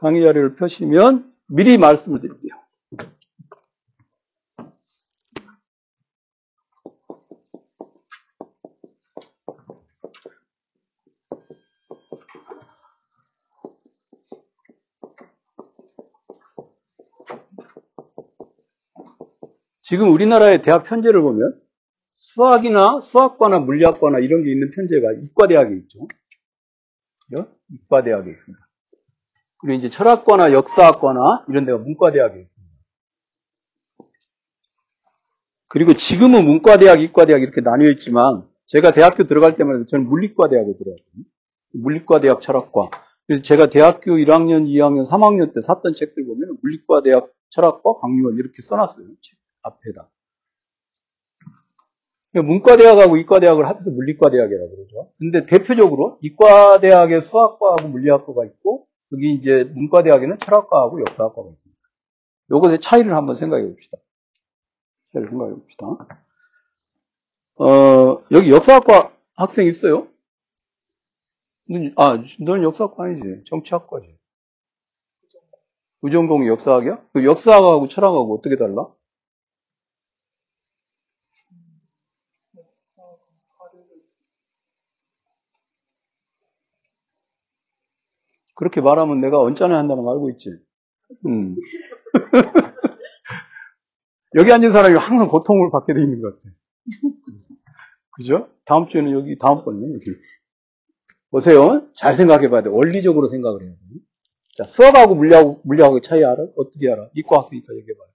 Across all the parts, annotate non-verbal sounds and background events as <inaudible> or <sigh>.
강의 자료를 펴시면 미리 말씀을 드릴게요. 지금 우리나라의 대학 편제를 보면 수학이나 수학과나 물리학과나 이런 게 있는 편제가 이과대학에 있죠. 이과대학에 있습니다. 그리고 이제 철학과나 역사학과나 이런 데가 문과대학에 있습니다. 그리고 지금은 문과대학, 이과대학 이렇게 나뉘어 있지만 제가 대학교 들어갈 때만 해도 저는 물리과대학에 들어갔거든요. 물리과대학 철학과. 그래서 제가 대학교 1학년, 2학년, 3학년 때 샀던 책들 보면 물리과대학 철학과 강유원 이렇게 써놨어요. 책. 앞에다. 문과대학하고 이과대학을 합해서 물리과대학이라고 그러죠. 근데 대표적으로 이과대학에 수학과하고 물리학과가 있고, 여기 이제 문과대학에는 철학과하고 역사학과가 있습니다. 요것의 차이를 한번 생각해 봅시다. 차이를 생각해 봅시다. 어, 여기 역사학과 학생 있어요? 아, 너는 역사학과 아니지. 정치학과지. 의전공이 역사학이야? 그 역사학하고 철학하고 어떻게 달라? 그렇게 말하면 내가 언짢아 한다는 거 알고 있지? 음. <laughs> 여기 앉은 사람이 항상 고통을 받게 돼 있는 것 같아. 그죠? 다음 주에는 여기, 다음번에 여기. 보세요. 잘 생각해 봐야 돼. 원리적으로 생각을 해야 돼. 자, 수학하고 물리하고, 물리하고 차이 알아? 어떻게 알아? 이과 학생이니까 얘기해 봐요.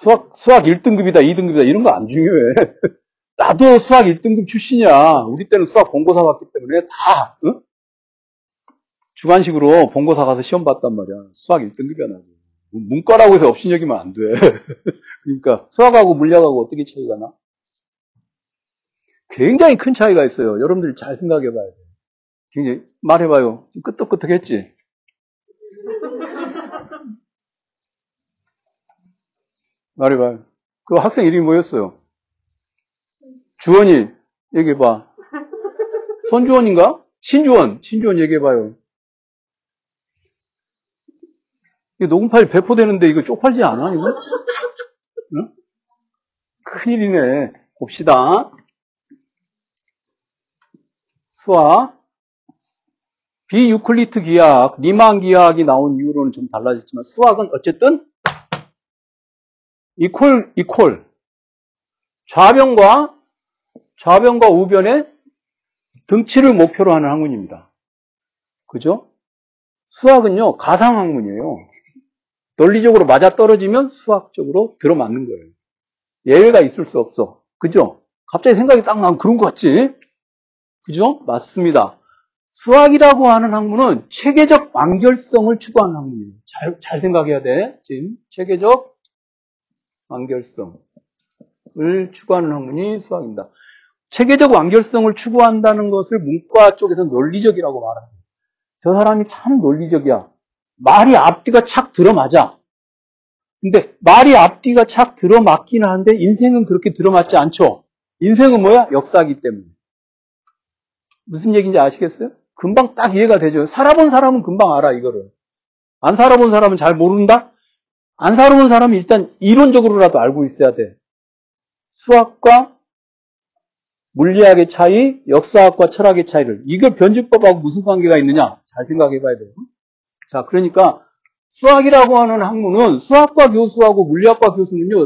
수학, 수학 1등급이다, 2등급이다, 이런 거 안 중요해. <laughs> 나도 수학 1등급 출신이야. 우리 때는 수학 본고사 봤기 때문에 다, 응? 주관식으로 본고사 가서 시험 봤단 말이야. 수학 1등급이야, 나도. 문과라고 해서 업신여기면 안 돼. <laughs> 그러니까 수학하고 물리학하고 어떻게 차이가 나? 굉장히 큰 차이가 있어요. 여러분들 잘 생각해 봐야 돼. 굉장히, 말해봐요. 끄떡끄떡했지? 말해봐요. 그 학생 이름이 뭐였어요? 주원이 얘기해봐. <laughs> 손주원인가? 신주원. 신주원 얘기해봐요. 이 녹음 파일 배포되는데 이거 쪽팔지 않아, 이거? 응? 큰일이네. 봅시다. 수학. 비유클리트 기하학, 리만 기하학이 나온 이후로는 좀 달라졌지만 수학은 어쨌든 이퀄, 이퀄. 좌변과 좌변과 우변의 등치를 목표로 하는 학문입니다. 그죠? 수학은요, 가상학문이에요. 논리적으로 맞아 떨어지면 수학적으로 들어맞는 거예요. 예외가 있을 수 없어. 그죠? 갑자기 생각이 딱 나면 그런 것 같지? 그죠? 맞습니다. 수학이라고 하는 학문은 체계적 완결성을 추구하는 학문이에요. 잘, 잘 생각해야 돼. 지금 체계적 완결성을 추구하는 학문이 수학입니다. 체계적 완결성을 추구한다는 것을 문과 쪽에서 논리적이라고 말합니다. 저 사람이 참 논리적이야. 말이 앞뒤가 착 들어맞아. 근데 말이 앞뒤가 착 들어맞기는 하는데 인생은 그렇게 들어맞지 않죠. 인생은 뭐야? 역사기 때문에. 무슨 얘기인지 아시겠어요? 금방 딱 이해가 되죠. 살아본 사람은 금방 알아, 이거를. 안 살아본 사람은 잘 모른다? 안 살아본 사람은 일단 이론적으로라도 알고 있어야 돼. 수학과 물리학의 차이, 역사학과 철학의 차이를. 이걸 변주법하고 무슨 관계가 있느냐? 잘 생각해 봐야 돼요. 자, 그러니까 수학이라고 하는 학문은 수학과 교수하고 물리학과 교수는요,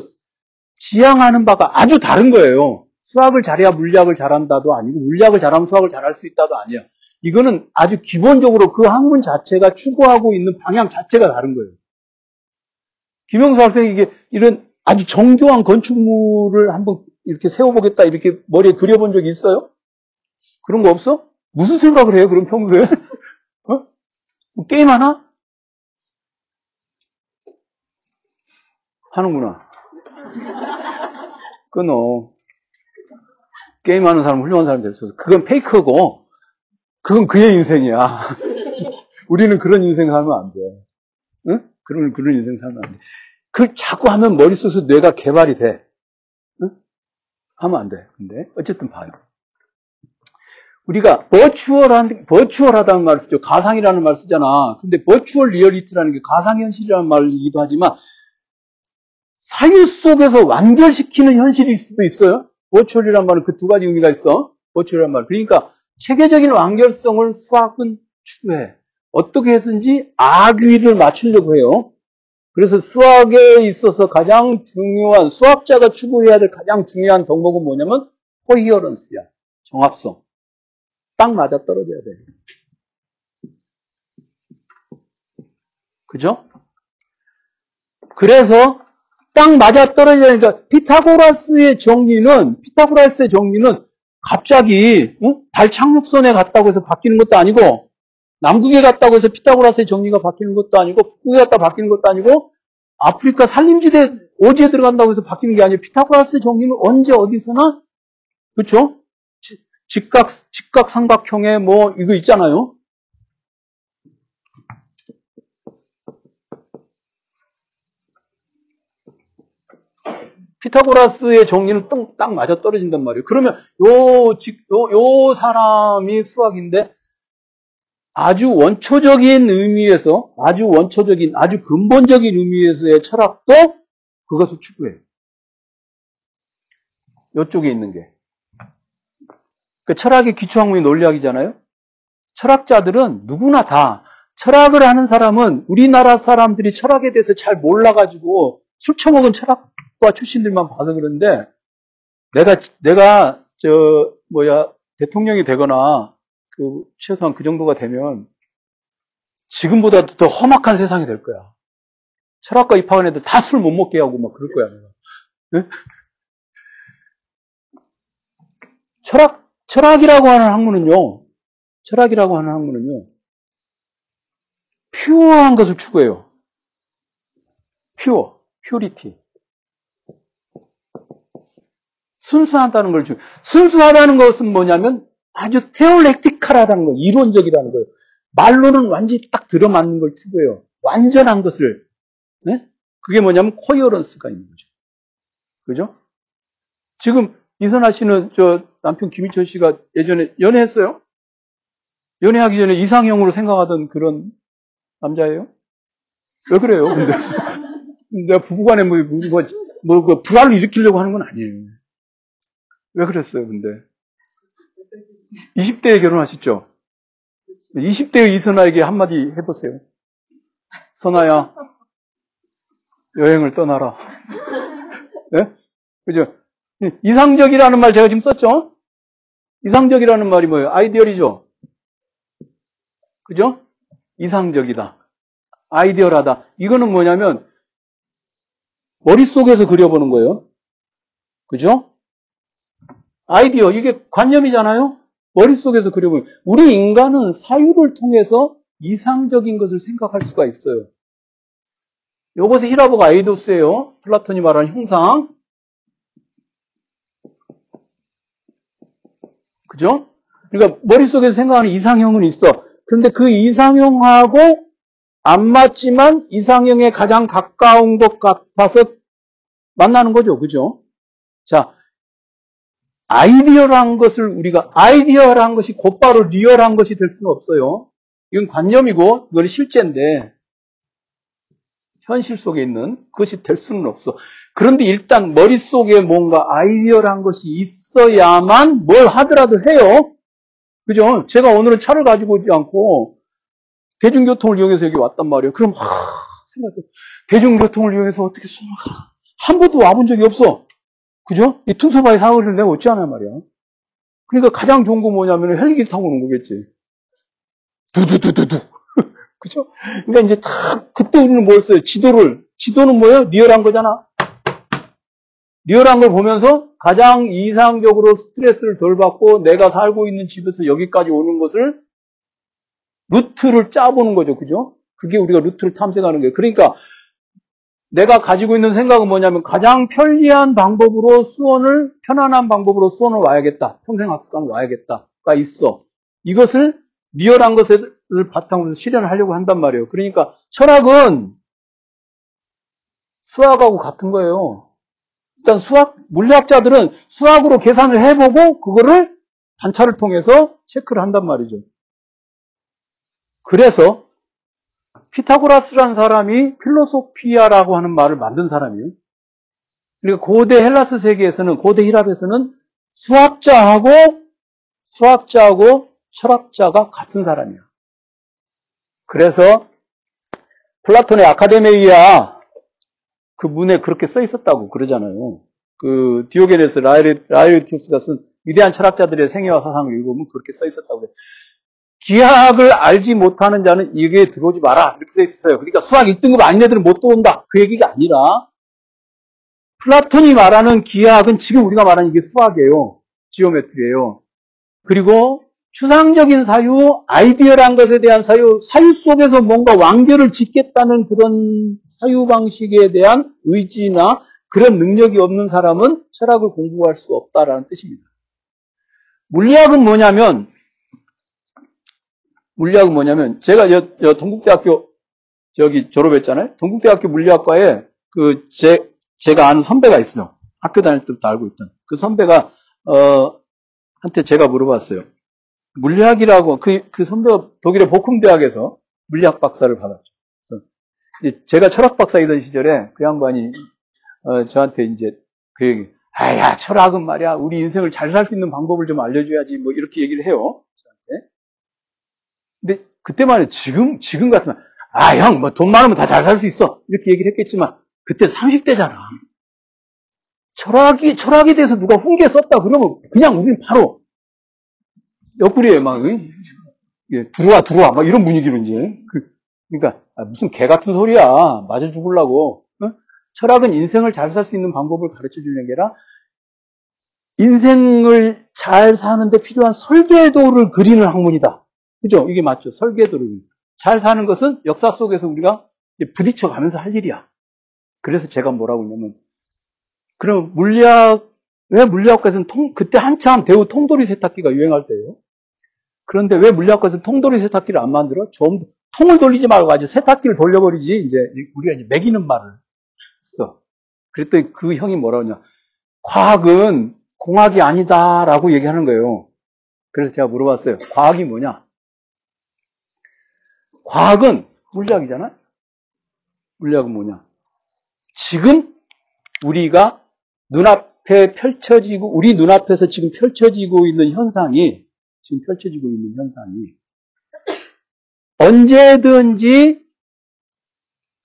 지향하는 바가 아주 다른 거예요. 수학을 잘해야 물리학을 잘한다도 아니고, 물리학을 잘하면 수학을 잘할 수 있다도 아니야. 이거는 아주 기본적으로 그 학문 자체가 추구하고 있는 방향 자체가 다른 거예요. 김영수 학생이 이게 이런 아주 정교한 건축물을 한번 이렇게 세워보겠다 이렇게 머리에 그려본 적이 있어요? 그런 거 없어? 무슨 생각을 해요? 그럼 평소에? <laughs> 어? 뭐 게임 하나? 하는구나. 끊어. 게임하는 사람 훌륭한 사람이 됐어. 그건 fake고, 그건 그의 인생이야. <laughs> 우리는 그런 인생 살면 안 돼. 응? 그런, 그런 인생 살면 안 돼. 그 자꾸 하면 머릿속에서 뇌가 개발이 돼. 응? 하면 안 돼. 근데 어쨌든 봐요. 우리가 virtual한, virtual하다는 말을 쓰죠. 가상이라는 말을 쓰잖아. 근데 virtual reality라는 게 가상 현실이라는 말이기도 하지만 사유 속에서 완결시키는 현실일 수도 있어요. 버추얼이라는 말은 그 두 가지 의미가 있어. 버추얼이라는 말. 그러니까 체계적인 완결성을 수학은 추구해. 어떻게 해서든지 악위를 맞추려고 해요. 그래서 수학에 있어서 가장 중요한, 수학자가 추구해야 될 가장 중요한 덕목은 뭐냐면, 코히어런스야. 정합성. 딱 맞아 떨어져야 돼. 그죠? 그래서 딱 맞아 떨어져야 되니까 피타고라스의 정리는 피타고라스의 정리는 갑자기 어? 달 착륙선에 갔다고 해서 바뀌는 것도 아니고 남극에 갔다고 해서 피타고라스의 정리가 바뀌는 것도 아니고 북극에 갔다 바뀌는 것도 아니고 아프리카 산림지대 오지에 들어간다고 해서 바뀌는 게 아니에요. 피타고라스의 정리는 언제 어디서나 그렇죠? 직각 직각 삼각형의 뭐 이거 있잖아요. 피타고라스의 정리는 딱 맞아 떨어진단 말이에요. 그러면 요, 요, 요 사람이 수학인데 아주 원초적인 의미에서, 아주 원초적인, 아주 근본적인 의미에서의 철학도 그것을 추구해요. 요쪽에 있는 게. 그 철학의 기초학문이 논리학이잖아요? 철학자들은 누구나 다, 철학을 하는 사람은 우리나라 사람들이 철학에 대해서 잘 몰라가지고 술 처먹은 철학과 출신들만 봐서 그런데 내가, 내가, 저, 뭐야, 대통령이 되거나 그 최소한 그 정도가 되면 지금보다도 더 험악한 세상이 될 거야. 철학과 입학한 애들 다 술 못 먹게 하고 막 그럴 거야. 네? 철학 철학이라고 하는 학문은요. 철학이라고 하는 학문은요. 퓨어한 것을 추구해요. pure, purity. 순수하다는 걸 주. 순수하다는 것은 뭐냐면 아주 테올렉티칼하다는 거, 이론적이라는 거예요. 말로는 완전히 딱 들어맞는 걸 추구해요. 완전한 것을. 네? 그게 뭐냐면 coherence가 있는 거죠. 그죠? 지금 이선아 씨는 저 남편 김희철 씨가 예전에 연애했어요? 연애하기 전에 이상형으로 생각하던 그런 남자예요? 왜 그래요? 근데 <laughs> 내가 부부간에 뭐, 뭐, 뭐, 뭐 불화를 일으키려고 하는 건 아니에요. 왜 그랬어요, 근데? 20대에 결혼하셨죠? 20대의 이선아에게 한마디 해보세요. 선아야, 여행을 떠나라. 네? <laughs> 그죠? 이상적이라는 말 제가 지금 썼죠? 이상적이라는 말이 뭐예요? 아이디얼이죠? 그죠? 이상적이다. 아이디얼하다. 이거는 뭐냐면, 머릿속에서 그려보는 거예요. 그죠? 아이디어, 이게 관념이잖아요? 머릿속에서 그려보면 우리 인간은 사유를 통해서 이상적인 것을 생각할 수가 있어요. 이것이 히라보가 아이도스예요. 플라톤이 말하는 형상. 그죠? 그러니까 머릿속에서 생각하는 이상형은 있어. 그런데 그 이상형하고 안 맞지만 이상형에 가장 가까운 것 같아서 만나는 거죠. 그죠? 자, 아이디어란 것을 우리가 아이디어란 것이 곧바로 리얼한 것이 될 수는 없어요. 이건 관념이고 이건 실제인데 현실 속에 있는 그것이 될 수는 없어. 그런데 일단 머릿속에 뭔가 아이디어란 것이 있어야만 뭘 하더라도 해요. 그죠? 제가 오늘은 차를 가지고 오지 않고 대중교통을 이용해서 여기 왔단 말이에요. 그럼 하, 생각해. 대중교통을 이용해서 어떻게 숨어가? 한 번도 와본 적이 없어. 그죠? 이 투서바의 사고를 내가 어찌 하냐 말이야. 그러니까 가장 좋은 거 뭐냐면 헬기 타고 오는 거겠지. 두두두두두. <laughs> 그죠? 그러니까 이제 딱, 그때 우리는 뭐였어요? 지도를. 지도는 뭐예요? 리얼한 거잖아. 리얼한 걸 보면서 가장 이상적으로 스트레스를 덜 받고 내가 살고 있는 집에서 여기까지 오는 것을 루트를 짜보는 거죠. 그죠? 그게 우리가 루트를 탐색하는 거예요. 그러니까 내가 가지고 있는 생각은 뭐냐면 가장 편리한 방법으로 수원을 편안한 방법으로 수원을 와야겠다. 평생 학습관 와야겠다가 있어. 이것을 리얼한 것을 바탕으로 실현하려고 한단 말이에요. 그러니까 철학은 수학하고 같은 거예요. 일단 수학 물리학자들은 수학으로 계산을 해보고 그거를 관찰을 통해서 체크를 한단 말이죠. 그래서 피타고라스라는 사람이 필로소피아라고 하는 말을 만든 사람이에요. 그러니까 고대 헬라스 세계에서는 고대 히랍에서는 수학자하고 수학자하고 철학자가 같은 사람이야. 그래서 플라톤의 아카데미아 그 문에 그렇게 써 있었다고 그러잖아요. 그 디오게네스 라에르티우스가 쓴 위대한 철학자들의 생애와 사상을 읽으면 그렇게 써 있었다고 그래요. 기하학을 알지 못하는 자는 여기에 들어오지 마라. 이렇게 써 있었어요. 그러니까 수학 1등급 아닌 애들은 못 들어온다. 그 얘기가 아니라 플라톤이 말하는 기하학은 지금 우리가 말하는 이게 수학이에요. geometry예요. 그리고 추상적인 사유, 아이디어란 것에 대한 사유, 사유 속에서 뭔가 완결을 짓겠다는 그런 사유 방식에 대한 의지나 그런 능력이 없는 사람은 철학을 공부할 수 없다라는 뜻입니다. 물리학은 뭐냐면, 물리학은 뭐냐면, 제가 여, 여 동국대학교 저기 졸업했잖아요. 동국대학교 물리학과에 그 제, 제가 아는 선배가 있어요. 학교 다닐 때부터 알고 있던. 그 선배가, 어, 한테 제가 물어봤어요. 물리학이라고 그, 그 선배가 독일의 보쿰 대학에서 물리학 박사를 받았죠. 그래서 제가 철학 박사이던 시절에 그 양반이 어, 저한테 이제 그 얘기, 아야 철학은 말이야 우리 인생을 잘 살 수 있는 방법을 좀 알려줘야지 뭐 이렇게 얘기를 해요. 근데 그때만 해도 지금 지금 같으면 아 형 뭐 돈 많으면 다 잘 살 수 있어 이렇게 얘기를 했겠지만 그때 30대잖아. 철학이 철학에 대해서 누가 훈계 썼다 그러면 그냥 우리는 바로 옆구리에 막, 예, 들어와, 들어와, 막 이런 분위기로 이제. 그, 러니까 아, 무슨 개 같은 소리야. 맞아 죽을라고. 어? 철학은 인생을 잘 살 수 있는 방법을 가르쳐 주는 게 아니라, 인생을 잘 사는데 필요한 설계도를 그리는 학문이다. 그죠? 이게 맞죠? 설계도를. 잘 사는 것은 역사 속에서 우리가 부딪혀 가면서 할 일이야. 그래서 제가 뭐라고 했냐면, 그럼 물리학, 왜 물리학과에서는 통, 그때 한참 대우 통돌이 세탁기가 유행할 때예요. 그런데 왜 물리학과에서 통돌이 세탁기를 안 만들어? 좀 통을 돌리지 말고 아주 세탁기를 돌려버리지. 이제 우리가 이제 매기는 말을 써. 그랬더니 그 형이 뭐라고 하냐. 과학은 공학이 아니다라고 얘기하는 거예요. 그래서 제가 물어봤어요. 과학이 뭐냐? 과학은 물리학이잖아? 물리학은 뭐냐? 지금 우리가 눈앞에 펼쳐지고, 우리 눈앞에서 지금 펼쳐지고 있는 현상이 지금 펼쳐지고 있는 현상이 언제든지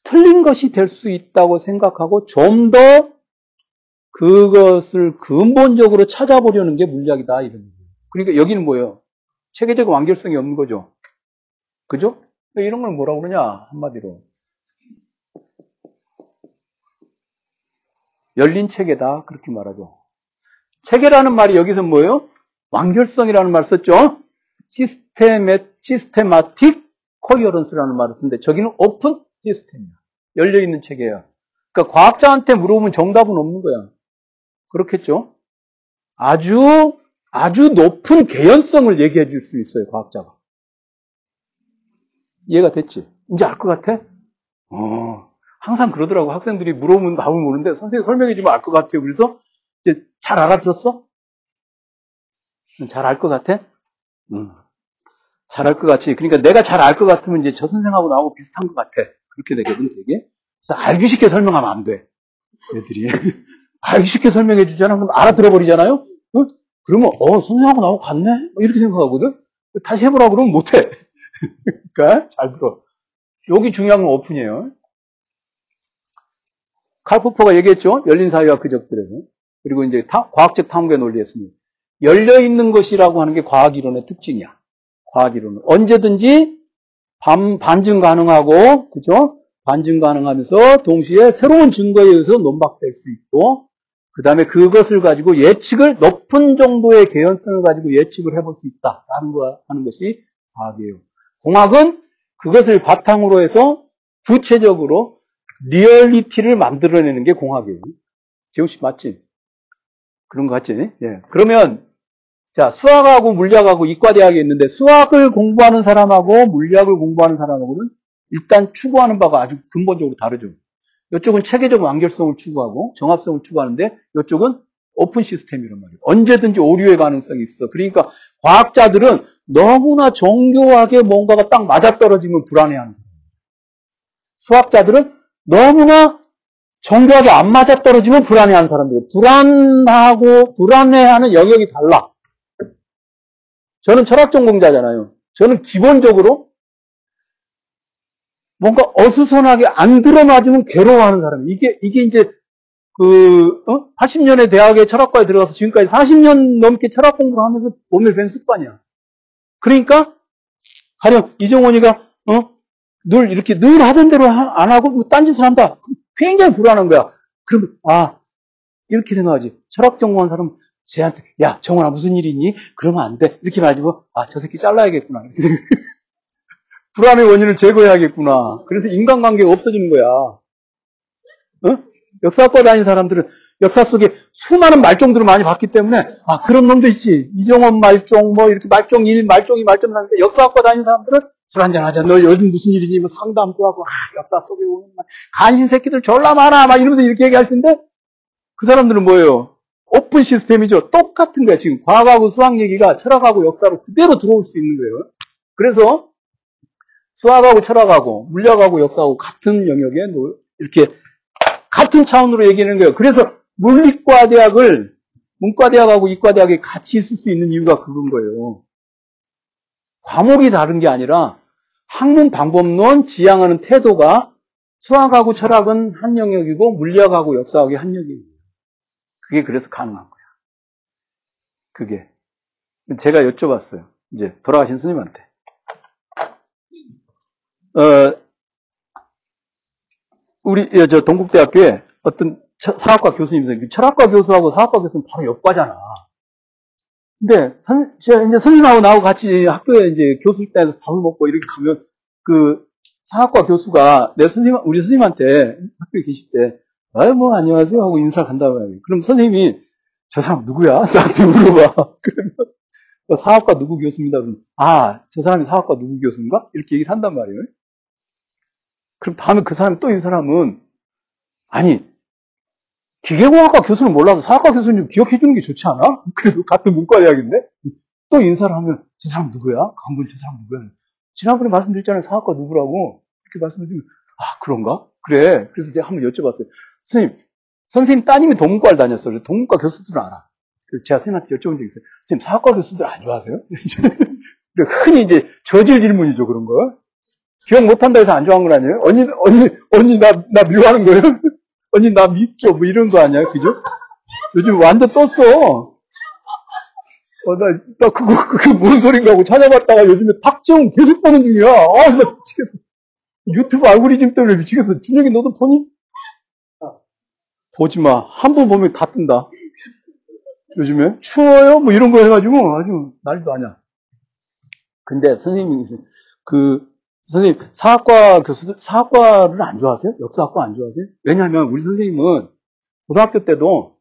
틀린 것이 될 수 있다고 생각하고 좀 더 그것을 근본적으로 찾아보려는 게 물리학이다 이런 거예요. 그러니까 여기는 뭐예요? 체계적 완결성이 없는 거죠. 그죠? 이런 걸 뭐라고 그러냐 한마디로 열린 체계다 그렇게 말하죠. 체계라는 말이 여기서 뭐예요? 완결성이라는 말을 썼죠. Systeme, systematic coherence라는 말을 쓰는데 저기는 open system이야. 열려있는 체계야. 그러니까 과학자한테 물어보면 정답은 없는 거야. 그렇겠죠? 아주, 아주 높은 개연성을 얘기해 줄 수 있어요, 과학자가. 이해가 됐지? 이제 알 것 같아? 어, 항상 그러더라고. 학생들이 물어보면 답을 모르는데 선생님 설명해 주면 알 것 같아요. 그래서 이제 잘 알아들었어? 잘 알 것 같아? 음. 잘알 것 같지. 그러니까 내가 잘 알 것 같으면 이제 저 선생하고 나하고 비슷한 것 같아. 그렇게 되거든, 되게. 그래서 알기 쉽게 설명하면 안 돼. 애들이. <laughs> 알기 쉽게 설명해 주잖아. 그럼 알아들어 버리잖아요? 어? 그러면, 어, 선생하고 나하고 같네? 뭐 이렇게 생각하거든? 다시 해보라 그러면 못 해. 그러니까, 잘 들어. 여기 중요한 건 오픈이에요. 칼포퍼가 얘기했죠? 열린 사회와 그적들에서. 그리고 이제 타, 과학적 탐구의 논리였습니다. 열려 있는 것이라고 하는 게 과학 이론의 특징이야. 과학 이론은 언제든지 반, 반증 가능하고 그죠? 반증 가능하면서 동시에 새로운 증거에 의해서 논박될 수 있고 그 다음에 그것을 가지고 예측을 높은 정도의 개연성을 가지고 예측을 해볼 수 있다라는 거 하는 것이 과학이에요. 공학은 그것을 바탕으로 해서 구체적으로 리얼리티를 만들어내는 게 공학이에요. 재훈 씨 맞지? 그런 거 같지? 예. 그러면 자, 수학하고 물리학하고 이과대학이 있는데 수학을 공부하는 사람하고 물리학을 공부하는 사람하고는 일단 추구하는 바가 아주 근본적으로 다르죠. 이쪽은 체계적 완결성을 추구하고 정합성을 추구하는데 이쪽은 open system이란 말이에요. 언제든지 오류의 가능성이 있어. 그러니까 과학자들은 너무나 정교하게 뭔가가 딱 맞아떨어지면 불안해하는 사람. 수학자들은 너무나 정교하게 안 맞아떨어지면 불안해하는 사람들이에요. 불안하고 불안해하는 영역이 달라. 저는 철학 전공자잖아요. 저는 기본적으로 뭔가 어수선하게 안 들어맞으면 괴로워하는 사람. 이게 이게 이제 그 어? 80년에 대학에 철학과에 들어가서 지금까지 40년 넘게 철학 공부를 하면서 몸에 밴 습관이야. 그러니까 가령 이정원이가 어? 늘 이렇게 늘 하던 대로 안 하고 뭐 딴짓을 한다. 굉장히 불안한 거야. 그럼 아 이렇게 생각하지. 철학 전공한 사람 쟤한테 야 정원아 무슨 일이 있니? 그러면 안 돼. 이렇게 말하고 아저 새끼 잘라야겠구나. <laughs> 불안의 원인을 제거해야겠구나. 그래서 인간관계가 없어지는 거야. 어? 역사학과 다닌 사람들은 역사 속에 수많은 말종들을 많이 봤기 때문에 아 그런 놈도 있지. 이정원 말종 뭐 이렇게 말종 1, 말종 2, 말종 3 역사학과 다닌 사람들은 술 한잔 하자. 너 요즘 무슨 일이니? 뭐 상담도 하고 아, 역사 속에 오는 간신 새끼들 졸라 많아. 막 이러면서 이렇게 얘기할 텐데 그 사람들은 뭐예요? 오픈 시스템이죠. 똑같은 거야. 지금 과학하고 수학 얘기가 철학하고 역사로 그대로 들어올 수 있는 거예요. 그래서 수학하고 철학하고 물리학하고 역사하고 같은 영역에 이렇게 같은 차원으로 얘기하는 거예요. 그래서 물리과 대학을 문과대학하고 이과대학이 같이 있을 수 있는 이유가 그건 거예요. 과목이 다른 게 아니라 학문 방법론 지향하는 태도가 수학하고 철학은 한 영역이고 물리학하고 역사학이 한 영역이에요. 그게 그래서 가능한 거야. 그게. 제가 여쭤봤어요. 이제 돌아가신 스님한테. 어, 우리 저 동국대학교에 어떤 사학과 교수님이 철학과 교수하고 사학과 교수는 바로 옆과잖아. 근데 선, 이제 선생님하고 나하고 같이 학교에 이제 교수실에서 밥을 먹고 이렇게 가면 그 사학과 교수가 내 선생님 우리 선생님한테 학교에 계실 때 아유 뭐 안녕하세요 하고 인사 간다 말이에요. 그럼 선생님이 저 사람 누구야? <laughs> 나한테 물어봐. 그러면 사학과 누구 교수입니다. 그러면 아저 사람이 사학과 누구 교수인가? 이렇게 얘기를 한단 말이에요. 그럼 다음에 그 사람 또 이 사람은 아니 기계공학과 교수는 몰라도 사학과 교수는 좀 기억해 주는 게 좋지 않아? <laughs> 그래도 같은 문과대학인데 또 인사를 하면 저 사람 누구야? 강군 저 사람 누구야? 지난번에 말씀드렸잖아요 사학과 누구라고 이렇게 말씀해주면 아 그런가? 그래 그래서 제가 한번 여쭤봤어요 선생님 선생님 따님이 동문과를 다녔어요 동문과 교수들은 알아 그래서 제가 선생님한테 여쭤본 적이 있어요 선생님 사학과 교수들 안 좋아하세요? <laughs> 흔히 이제 저질 질문이죠 그런 거 기억 못한다 해서 안 좋아하는 건 아니에요? 언니, 언니, 언니, 나, 나 미워하는 거예요? <laughs> 언니, 나 밉죠? 뭐 이런 거 아니야? 그죠? 요즘 완전 떴어. 어, 나, 나 그거, 그게 뭔 소린가 하고 찾아봤다가 요즘에 탁정 계속 보는 중이야. 아, 나 미치겠어. 유튜브 알고리즘 때문에 미치겠어. 준혁이 너도 보니? 보지 마. 한 번 보면 다 뜬다. 요즘에 추워요? 뭐 이런 거 해가지고 아주 난리도 아니야. 근데 선생님이 그 선생님, 사학과 교수들, 사학과를 안 좋아하세요? 역사학과 안 좋아하세요? 왜냐하면 우리 선생님은 고등학교 때도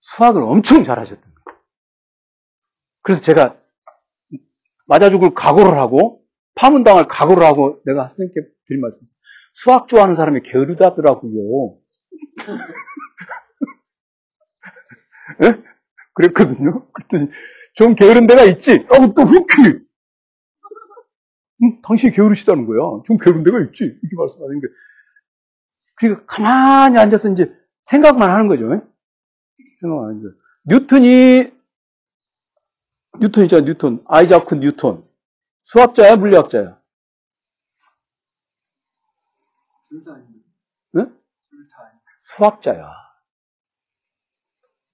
수학을 엄청 잘하셨던 거예요. 그래서 제가 맞아 죽을 각오를 하고 파문당할 각오를 하고 내가 선생님께 드린 말씀 수학 좋아하는 사람이 게으르다더라고요. 네? <laughs> 그랬거든요. 그랬더니 좀 게으른 데가 있지. 어, 또 후크. 음, 당신이 게으르시다는 거야. 좀 게으른 데가 있지. 이렇게 말씀하는 게. 그러니까 가만히 앉아서 이제 생각만 하는 거죠. 생각만 하는 거죠. 뉴턴이, 뉴턴 있잖아, 뉴턴. 아이자크 뉴턴. 수학자야, 물리학자야? 네? 수학자야.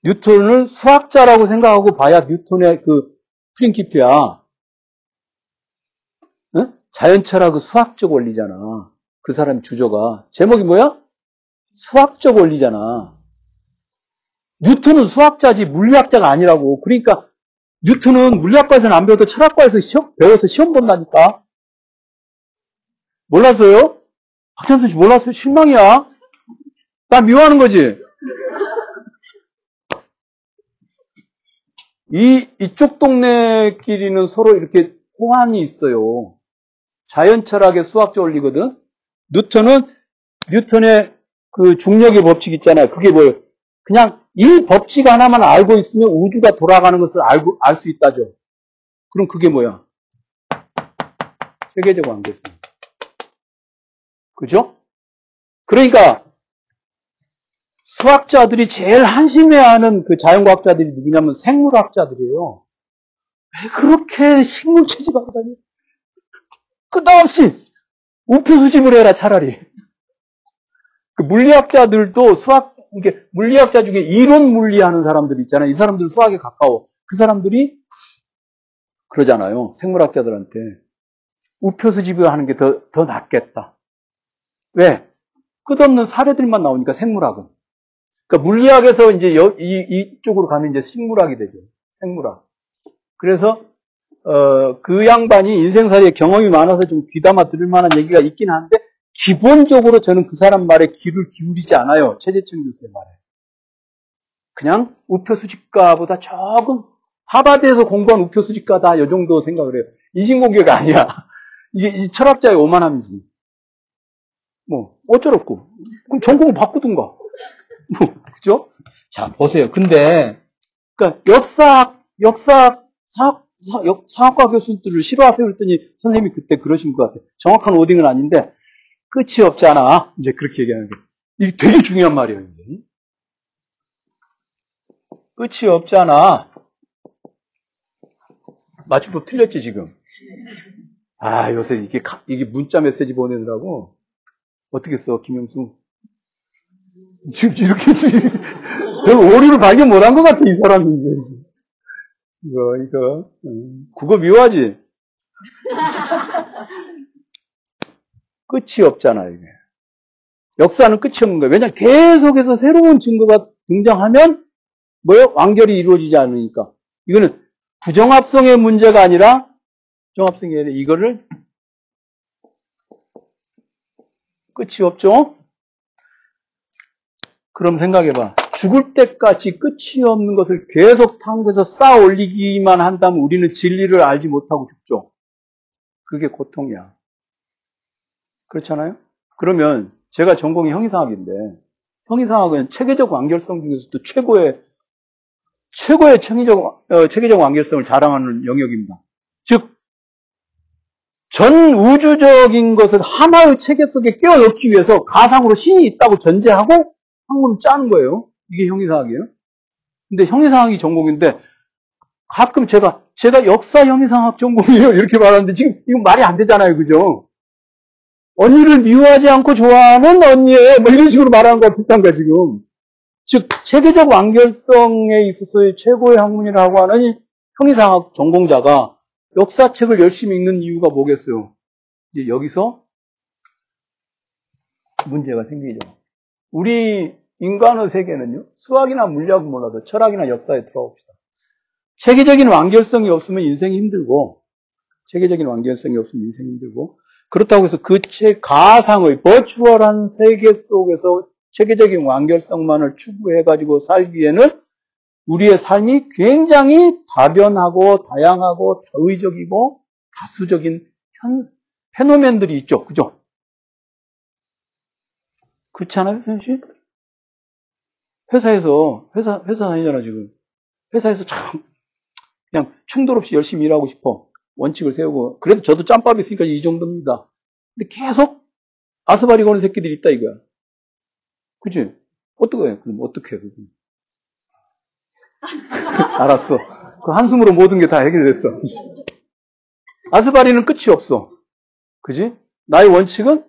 뉴턴을 수학자라고 생각하고 봐야 뉴턴의 그 프린키피야. 자연철학의 수학적 원리잖아. 그 사람 주조가. 제목이 뭐야? 수학적 원리잖아. 뉴턴은 수학자지 물리학자가 아니라고. 그러니까 뉴턴은 물리학과에서는 안 배워도 철학과에서 시험, 배워서 시험 본다니까. 몰랐어요? 박찬수 씨 몰랐어요? 실망이야. 나 미워하는 거지. 이, 이쪽 동네끼리는 서로 이렇게 호환이 있어요. 자연철학의 수학적 원리거든. 뉴턴은 뉴턴의 그 중력의 법칙 있잖아요. 그게 뭐예요? 그냥 이 법칙 하나만 알고 있으면 우주가 돌아가는 것을 알고, 알 수 있다죠. 그럼 그게 뭐야? 세계적 관계성. 그죠? 그러니까, 수학자들이 제일 한심해하는 그 자연과학자들이 누구냐면 생물학자들이에요. 왜 그렇게 식물 채집하고 다니? 끝없이 우표 수집을 해라 차라리. 그 물리학자들도 수학 이게 물리학자 중에 이론 물리하는 사람들 있잖아요. 이 사람들 수학에 가까워. 그 사람들이 그러잖아요. 생물학자들한테 우표 수집을 하는 게 더 더 낫겠다. 왜? 끝없는 사례들만 나오니까 생물학은. 그러니까 물리학에서 이제 여, 이, 이쪽으로 가면 이제 식물학이 되죠. 생물학. 그래서 어, 그 양반이 인생살이에 경험이 많아서 좀 귀담아 들을 만한 얘기가 있긴 한데 기본적으로 저는 그 사람 말에 귀를 기울이지 않아요. 최재천 교수의 말에. 그냥 우표 수집가보다 조금 하바드에서 공부한 우표 수집가다 이 정도 생각을 해요. 인신공개가 아니야. <laughs> 이게 이 철학자의 오만함이지. 뭐 어쩌렵고 그럼 전공을 바꾸든가. <laughs> 뭐 그죠? 자 보세요. 근데 그러니까 역사 역사 사학 사, 사학과 교수들을 싫어하세요 그랬더니 선생님이 그때 그러신 것 같아요. 정확한 오딩은 아닌데 끝이 없잖아. 이제 그렇게 얘기하는 게. 이게 되게 중요한 말이에요. 이게. 끝이 없잖아. 맞춤법 틀렸지 지금. 아 요새 이게 이게 문자 메시지 보내느라고 어떻게 써 김영수? 지금 이렇게 <laughs> 오류를 발견 못한 것 같아 이 사람이. 이거 이거 음, 국어 미워하지? <laughs> 끝이 없잖아요, 이게. 역사는 끝이 없는 거예요. 왜냐 계속해서 새로운 증거가 등장하면 뭐요? 완결이 이루어지지 않으니까. 이거는 부정합성의 문제가 아니라 부정합성이 아니라 이거를 끝이 없죠? 그럼 생각해봐. 죽을 때까지 끝이 없는 것을 계속 탐구해서 쌓아 올리기만 한다면 우리는 진리를 알지 못하고 죽죠. 그게 고통이야. 그렇잖아요? 그러면 제가 전공이 형이상학인데 형이상학은 체계적 완결성 중에서도 최고의 최고의 체계적, 어, 체계적 완결성을 자랑하는 영역입니다. 즉, 전 우주적인 것을 하나의 체계 속에 끼워 넣기 위해서 가상으로 신이 있다고 전제하고 학문을 짜는 거예요. 이게 형이상학이에요. 근데 형이상학이 전공인데 가끔 제가 제가 역사 형이상학 전공이에요 <laughs> 이렇게 말하는데 지금 이거 말이 안 되잖아요, 그죠? 언니를 미워하지 않고 좋아하는 언니의 뭐 이런 식으로 말하는 거와 비슷한 거야, 지금. 즉, 체계적 완결성에 있어서의 최고의 학문이라고 하는 형이상학 전공자가 역사책을 열심히 읽는 이유가 뭐겠어요? 이제 여기서 문제가 생기죠. 우리 인간의 세계는요, 수학이나 물리학은 몰라도 철학이나 역사에 들어봅시다. 체계적인 완결성이 없으면 인생이 힘들고, 체계적인 완결성이 없으면 인생이 힘들고, 그렇다고 해서 그 가상의 버추얼한 세계 속에서 체계적인 완결성만을 추구해가지고 살기에는 우리의 삶이 굉장히 다변하고 다양하고 다의적이고 다수적인 현, 페노멘들이 있죠. 그죠? 그렇지 않아요, 현실? 회사에서, 회사, 회사 다니잖아, 지금. 회사에서 참, 그냥 충돌 없이 열심히 일하고 싶어. 원칙을 세우고 그래도 저도 짬밥이 있으니까 이 정도입니다. 근데 계속 아스바리 거는 새끼들이 있다 이거야. 그지? 어떻게 해? 그럼 어떻게 해? <laughs> 알았어. 그 한숨으로 모든 게 다 해결됐어. 아스바리는 끝이 없어. 그지? 나의 원칙은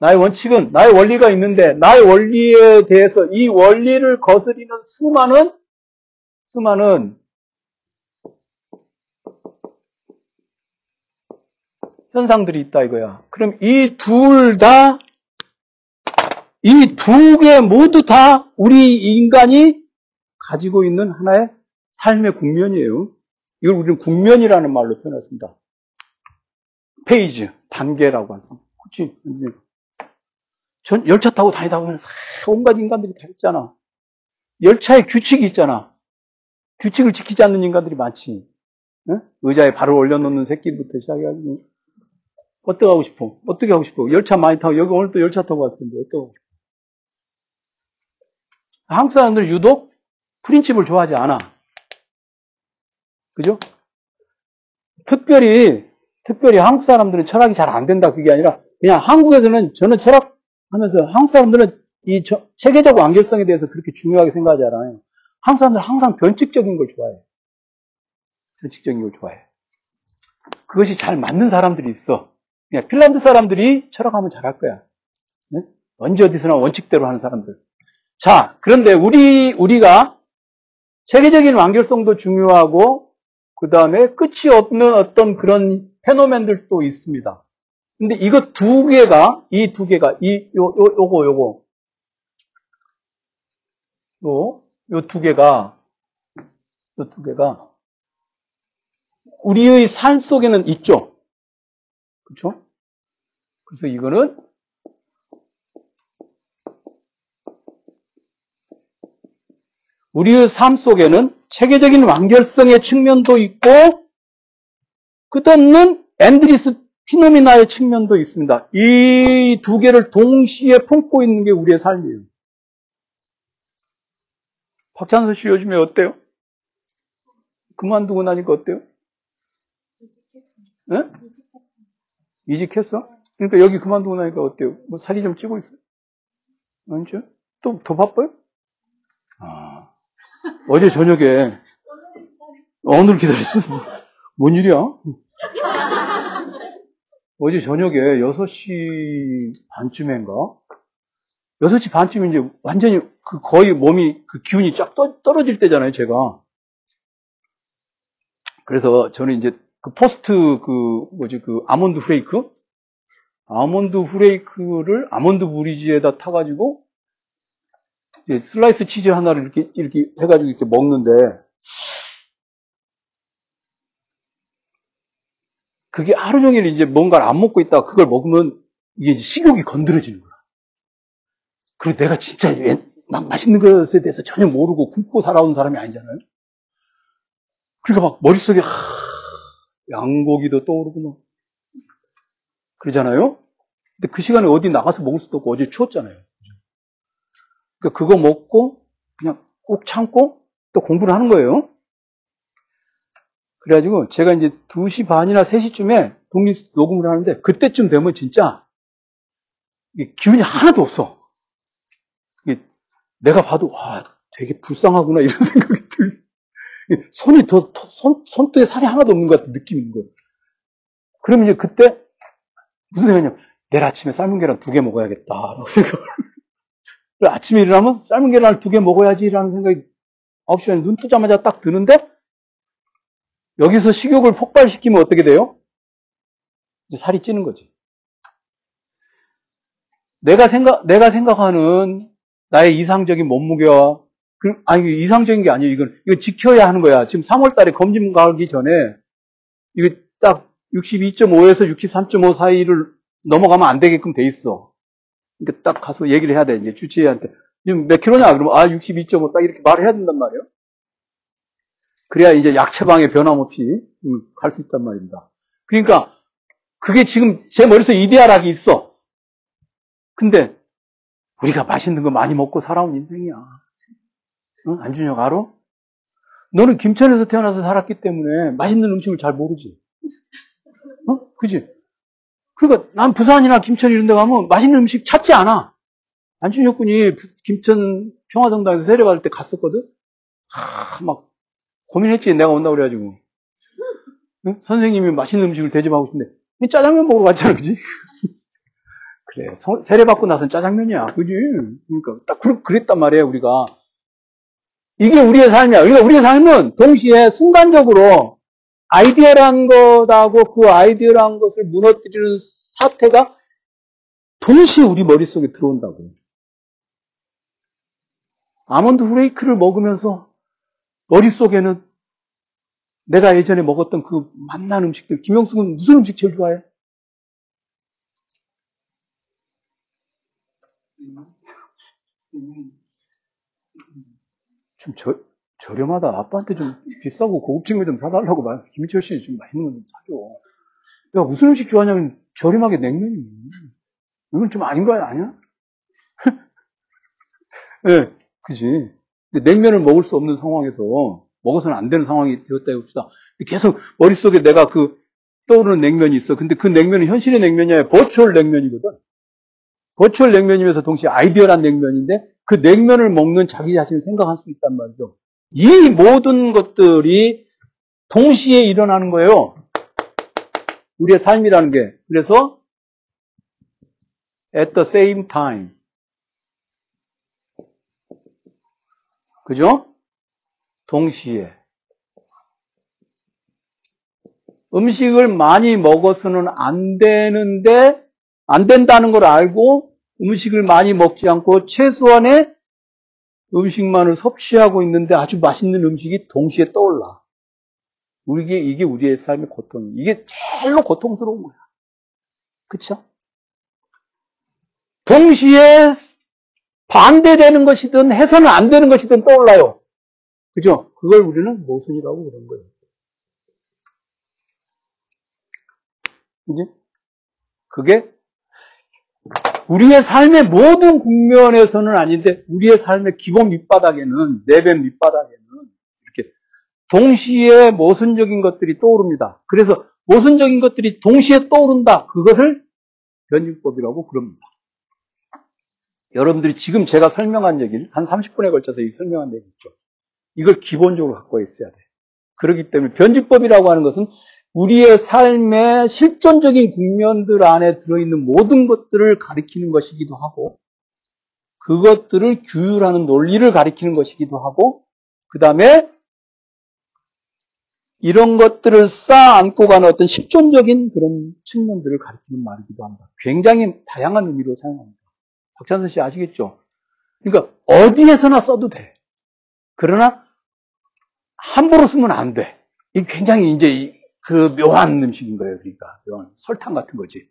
나의 원칙은 나의 원리가 있는데 나의 원리에 대해서 이 원리를 거스리는 수많은 수많은 현상들이 있다 이거야. 그럼 이 둘 다 이 두 개 모두 다 우리 인간이 가지고 있는 하나의 삶의 국면이에요. 이걸 우리는 국면이라는 말로 표현했습니다. 페이지, 단계라고 하죠. 그치? 전 열차 타고 다니다 보면 온갖 인간들이 다 있잖아. 열차에 규칙이 있잖아. 규칙을 지키지 않는 인간들이 많지. 응? 의자에 발을 올려놓는 새끼부터 시작해가지고 어떻게 하고 싶어? 어떻게 하고 싶어? 열차 많이 타고 여기 오늘 또 열차 타고 왔을 텐데 어떻게 하고 싶어? 한국 사람들 유독 프린칩을 좋아하지 않아. 그죠? 특별히 특별히 한국 사람들은 철학이 잘 안 된다 그게 아니라 그냥 한국에서는 저는 철학 하면서 한국 사람들은 이 저, 체계적 완결성에 대해서 그렇게 중요하게 생각하지 않아요. 한국 사람들은 항상 변칙적인 걸 좋아해요. 변칙적인 걸 좋아해요. 그것이 잘 맞는 사람들이 있어. 그냥 핀란드 사람들이 철학하면 잘할 거야. 네? 언제 어디서나 원칙대로 하는 사람들. 자, 그런데 우리 우리가 체계적인 완결성도 중요하고 그 다음에 끝이 없는 어떤 그런 페노멘들도 있습니다. 근데 이거 두 개가, 이 두 개가, 이, 요, 요, 요거, 요거. 요, 요 두 개가, 요 두 개가, 우리의 삶 속에는 있죠. 그렇죠? 그래서 이거는 우리의 삶 속에는 체계적인 완결성의 측면도 있고 끝없는 endless phenomena의 측면도 있습니다. 이 두 개를 동시에 품고 있는 게 우리의 삶이에요. 박찬서 씨 요즘에 어때요? 그만두고 나니까 어때요? 네? 이직했어? 그러니까 여기 그만두고 나니까 어때요? 뭐 살이 좀 찌고 있어요? 아니죠? 또 더 바빠요? 아, 어제 저녁에 <laughs> 오늘 기다렸어. 뭔 일이야? <laughs> 어제 저녁에 6시 반쯤인가? 6시 반쯤 이제 완전히 그 거의 몸이 그 기운이 쫙 떨어질 때잖아요, 제가. 그래서 저는 이제 그 포스트 그 뭐지 그 아몬드 후레이크 아몬드 후레이크를 아몬드 브리즈에다 타가지고 슬라이스 치즈 하나를 이렇게 이렇게 해가지고 이렇게 먹는데 그게 하루 종일 이제 뭔가를 안 먹고 있다가 그걸 먹으면 이게 식욕이 건드려지는 거야. 그리고 내가 진짜 막 맛있는 것에 대해서 전혀 모르고 굶고 살아온 사람이 아니잖아요. 그러니까 막 머릿속에 하, 양고기도 떠오르고 막 그러잖아요. 근데 그 시간에 어디 나가서 먹을 수도 없고 어제 추웠잖아요. 그러니까 그거 먹고 그냥 꼭 참고 또 공부를 하는 거예요. 그래가지고 제가 이제 2시 반이나 3시쯤에 북미 녹음을 하는데 그때쯤 되면 진짜 기운이 하나도 없어. 내가 봐도 와 되게 불쌍하구나 이런 <laughs> 생각이 들. 손이 더 손, 손등에 살이 하나도 없는 것 같은 있는 거예요. 그러면 이제 그때 무슨 생각이냐면 내일 아침에 삶은 계란 두 개 먹어야겠다라고 <laughs> 생각을. 아침에 일어나면 삶은 계란을 두 개 먹어야지라는 생각이 9시간에 눈 뜨자마자 딱 드는데 여기서 식욕을 폭발시키면 어떻게 돼요? 이제 살이 찌는 거지. 내가 생각, 내가 생각하는 나의 이상적인 몸무게와, 그, 아니, 이상적인 게 아니에요. 이건, 이거 지켜야 하는 거야. 지금 3월 달에 검진 가기 전에, 이거 딱 62.5에서 63.5 사이를 넘어가면 안 되게끔 돼 있어. 그러니까 딱 가서 얘기를 해야 돼. 이제 주치의한테. 지금 몇 킬로냐? 그러면, 아, 62.5 딱 이렇게 말을 해야 된단 말이에요. 그래야 이제 약체방에 변함없이 갈 수 있단 말입니다. 그러니까 그게 지금 제 머릿속에 이데아락이 있어. 근데 우리가 맛있는 거 많이 먹고 살아온 인생이야. 응? 안준혁 알아? 너는 김천에서 태어나서 살았기 때문에 맛있는 음식을 잘 모르지. 어? 그지? 그러니까 난 부산이나 김천 이런 데 가면 맛있는 음식 찾지 않아. 안준혁 군이 김천 평화정당에서 세례받을 때 갔었거든? 아, 막 고민했지, 내가 온다고 그래가지고. 응? 선생님이 맛있는 음식을 대접하고 싶은데, 짜장면 먹으러 갔잖아, 그지? <laughs> 그래, 세례받고 나선 짜장면이야, 그지? 그러니까, 딱 그, 그랬단 말이에요, 우리가. 이게 우리의 삶이야. 그러니까 우리의 삶은 동시에 순간적으로 아이디어란 것하고 그 아이디어란 것을 무너뜨리는 사태가 동시에 우리 머릿속에 들어온다고. 아몬드 후레이크를 먹으면서 머릿속에는 내가 예전에 먹었던 그 맛난 음식들, 김영숙은 무슨 음식 제일 좋아해? 좀 저, 저렴하다. 아빠한테 좀 비싸고 고급진 거 좀 사달라고 말, 김희철 씨좀 맛있는 거 좀 사줘. 야, 무슨 음식 좋아하냐면 저렴하게 냉면이. 이건 좀 아닌 거 아니야? <laughs> 예, 네, 그지. 냉면을 먹을 수 없는 상황에서 먹어서는 안 되는 상황이 되었다 해봅시다. 계속 머릿속에 내가 그 떠오르는 냉면이 있어. 근데 그 냉면은 현실의 냉면이 아니라 버추얼 냉면이거든. 버추얼 냉면이면서 동시에 아이디어란 냉면인데 그 냉면을 먹는 자기 자신을 생각할 수 있단 말이죠. 이 모든 것들이 동시에 일어나는 거예요. 우리의 삶이라는 게. 그래서 at the same time. 그죠? 동시에. 음식을 많이 먹어서는 안 되는데, 안 된다는 걸 알고 음식을 많이 먹지 않고 최소한의 음식만을 섭취하고 있는데 아주 맛있는 음식이 동시에 떠올라. 우리게 이게 우리의 삶의 고통. 이게 제일로 고통스러운 거야. 그쵸? 동시에 반대되는 것이든 해서는 안 되는 것이든 떠올라요. 그죠? 그걸 우리는 모순이라고 그런 거예요. 그지? 그게 우리의 삶의 모든 국면에서는 아닌데 우리의 삶의 기본 밑바닥에는 내변 밑바닥에는 이렇게 동시에 모순적인 것들이 떠오릅니다. 그래서 모순적인 것들이 동시에 떠오른다. 그것을 변증법이라고 그럽니다. 여러분들이 지금 제가 설명한 얘기를 한 30분에 걸쳐서 이 설명한 얘기 있죠. 이걸 기본적으로 갖고 있어야 돼. 그렇기 때문에 변증법이라고 하는 것은 우리의 삶의 실존적인 국면들 안에 들어있는 모든 것들을 가리키는 것이기도 하고, 그것들을 규율하는 논리를 가리키는 것이기도 하고, 그 다음에 이런 것들을 쌓아안고 가는 어떤 실존적인 그런 측면들을 가리키는 말이기도 합니다. 굉장히 다양한 의미로 사용합니다. 박찬선 씨 아시겠죠? 그러니까 어디에서나 써도 돼. 그러나 함부로 쓰면 안 돼. 이 굉장히 이제 그 묘한 음식인 거예요. 그러니까 묘한 설탕 같은 거지.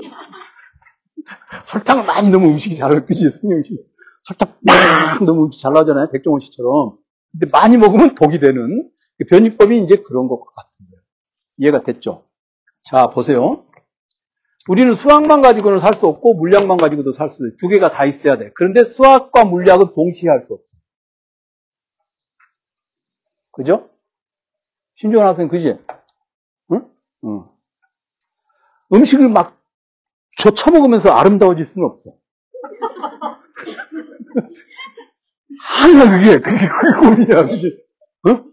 <laughs> 설탕을 많이 넣으면 음식이 잘 그지 성경 음식. 설탕 막 넣으면 음식 잘 나오잖아요. 백종원 씨처럼. 근데 많이 먹으면 독이 되는 그 변이법이 이제 그런 것 같은 거예요. 이해가 됐죠? 자 보세요. 우리는 수학만 가지고는 살 수 없고 물리학만 가지고도 살수 있어요. 두 개가 다 있어야 돼. 그런데 수학과 물리학은 동시에 할 수 없어. 그죠? 신종원 학생 그지? 응. 음식을 막 젖혀먹으면서 아름다워질 수는 없어. <laughs> 항상 그게, 그게, 그게 고민이야, 그지? 어?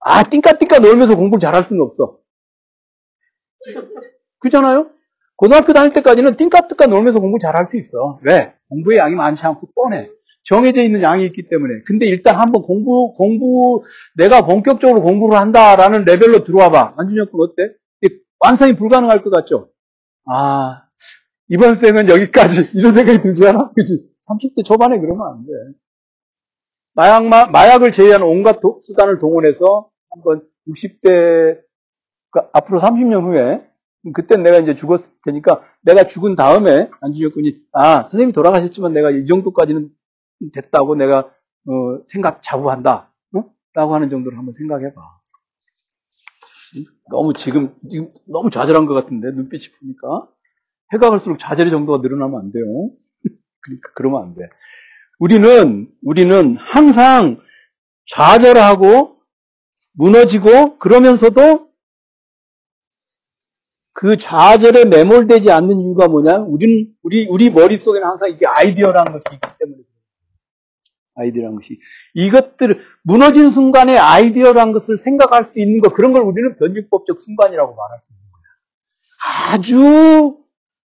아, 띵까띵까 놀면서 공부를 잘할 수는 없어. 그잖아요? 고등학교 다닐 때까지는 띵까띵까 놀면서 공부 잘할 수 있어. 왜? 공부의 양이 많지 않고 뻔해. 정해져 있는 양이 있기 때문에. 근데 일단 한번 공부, 공부, 내가 본격적으로 공부를 한다라는 레벨로 들어와 봐. 안준혁 군 어때? 완성이 불가능할 것 같죠? 아, 이번 생은 여기까지. <laughs> 이런 생각이 들지 않아? 그지? 30대 초반에 그러면 안 돼. 마약, 마약을 제외한 온갖 도, 수단을 동원해서 한번 60대, 그러니까 앞으로 30년 후에, 그땐 내가 이제 죽었을 테니까, 내가 죽은 다음에 안준혁 군이, 아, 선생님이 돌아가셨지만 내가 이 정도까지는 됐다고 내가, 어, 생각 자부한다. 어? 라고 하는 정도로 한번 생각해봐. 너무 지금, 지금 너무 좌절한 것 같은데, 눈빛이 보니까. 해가 갈수록 좌절의 정도가 늘어나면 안 돼요. <laughs> 그러니까, 그러면 안 돼. 우리는, 우리는 항상 좌절하고, 무너지고, 그러면서도 그 좌절에 매몰되지 않는 이유가 뭐냐? 우리 우리, 우리 머릿속에는 항상 이게 아이디어라는 것이 있기 때문에. 아이디어라는 것이. 이것들, 무너진 순간에 아이디어라는 것을 생각할 수 있는 것, 그런 걸 우리는 변증법적 순간이라고 말할 수 있는 거예요. 아주,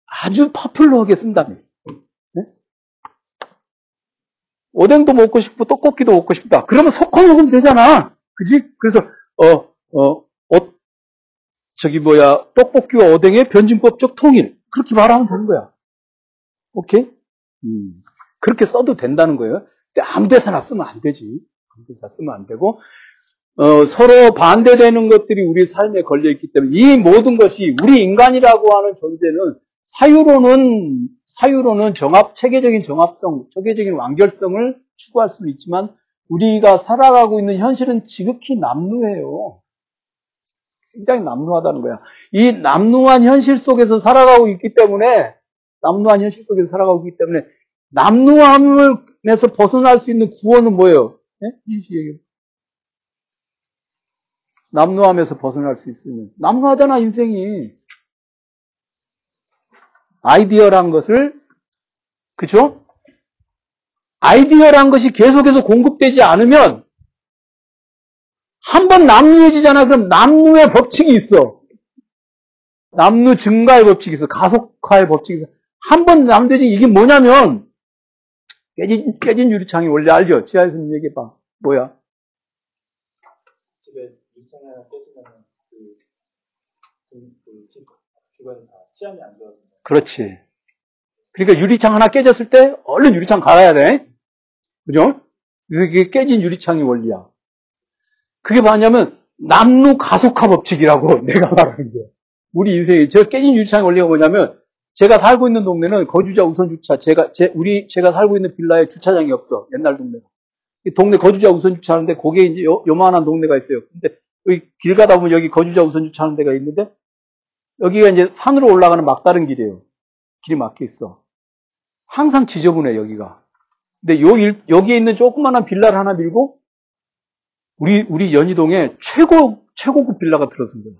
아주 퍼플러하게 쓴다면. 네? 오뎅도 먹고 싶고, 떡볶이도 먹고 싶다. 그러면 섞어 먹으면 되잖아. 그지? 그래서, 어, 어, 어, 저기 뭐야, 떡볶이와 오뎅의 변증법적 통일. 그렇게 말하면 되는 거야. 오케이? 음, 그렇게 써도 된다는 거예요. 아무 데서나 쓰면 안 되지. 아무 데서나 쓰면 안 되고, 어, 서로 반대되는 것들이 우리 삶에 걸려 있기 때문에 이 모든 것이 우리 인간이라고 하는 존재는 사유로는, 사유로는 정합, 체계적인 정합성, 체계적인 완결성을 추구할 수는 있지만 우리가 살아가고 있는 현실은 지극히 남루해요. 굉장히 남루하다는 거야. 이 남루한 현실 속에서 살아가고 있기 때문에, 남루한 현실 속에서 살아가고 있기 때문에, 남루함에서 벗어날 수 있는 구원은 뭐예요? 얘기. 남루함에서 벗어날 수 있으면. 남루하잖아, 인생이. 아이디어란 것을, 그죠? 아이디어란 것이 계속해서 공급되지 않으면 한 번 남루해지잖아. 그럼 남루의 법칙이 있어. 남루 증가의 법칙이 있어. 가속화의 법칙이 있어. 한 번 남루해지 이게 뭐냐면 깨진, 깨진 유리창이 원래 알죠? 지하에서 얘기해봐. 뭐야? 집에 유리창이 하나 깨지면 그, 그, 그 집 주변이 다 치안이 안 좋아서. 그렇지. 그러니까 유리창 하나 깨졌을 때 얼른 유리창 갈아야 돼. 그죠? 그게 깨진 유리창이 원리야. 그게 뭐냐면 남루 가속화 법칙이라고 <laughs> 내가 말하는 게. 우리 인생에 저 깨진 유리창의 원리가 뭐냐면 제가 살고 있는 동네는 거주자 우선 주차. 제가 제 우리 제가 살고 있는 빌라에 주차장이 없어. 옛날 동네가. 이 동네 거주자 우선 주차하는데 거기에 이제 요, 요만한 동네가 있어요. 근데 여기 길 가다 보면 여기 거주자 우선 주차하는 데가 있는데 여기가 이제 산으로 올라가는 막다른 길이에요. 길이 막혀 있어. 항상 지저분해 여기가. 근데 요 일, 여기에 있는 조그마한 빌라를 하나 밀고 우리 우리 연희동에 최고 최고급 빌라가 들어선 거예요.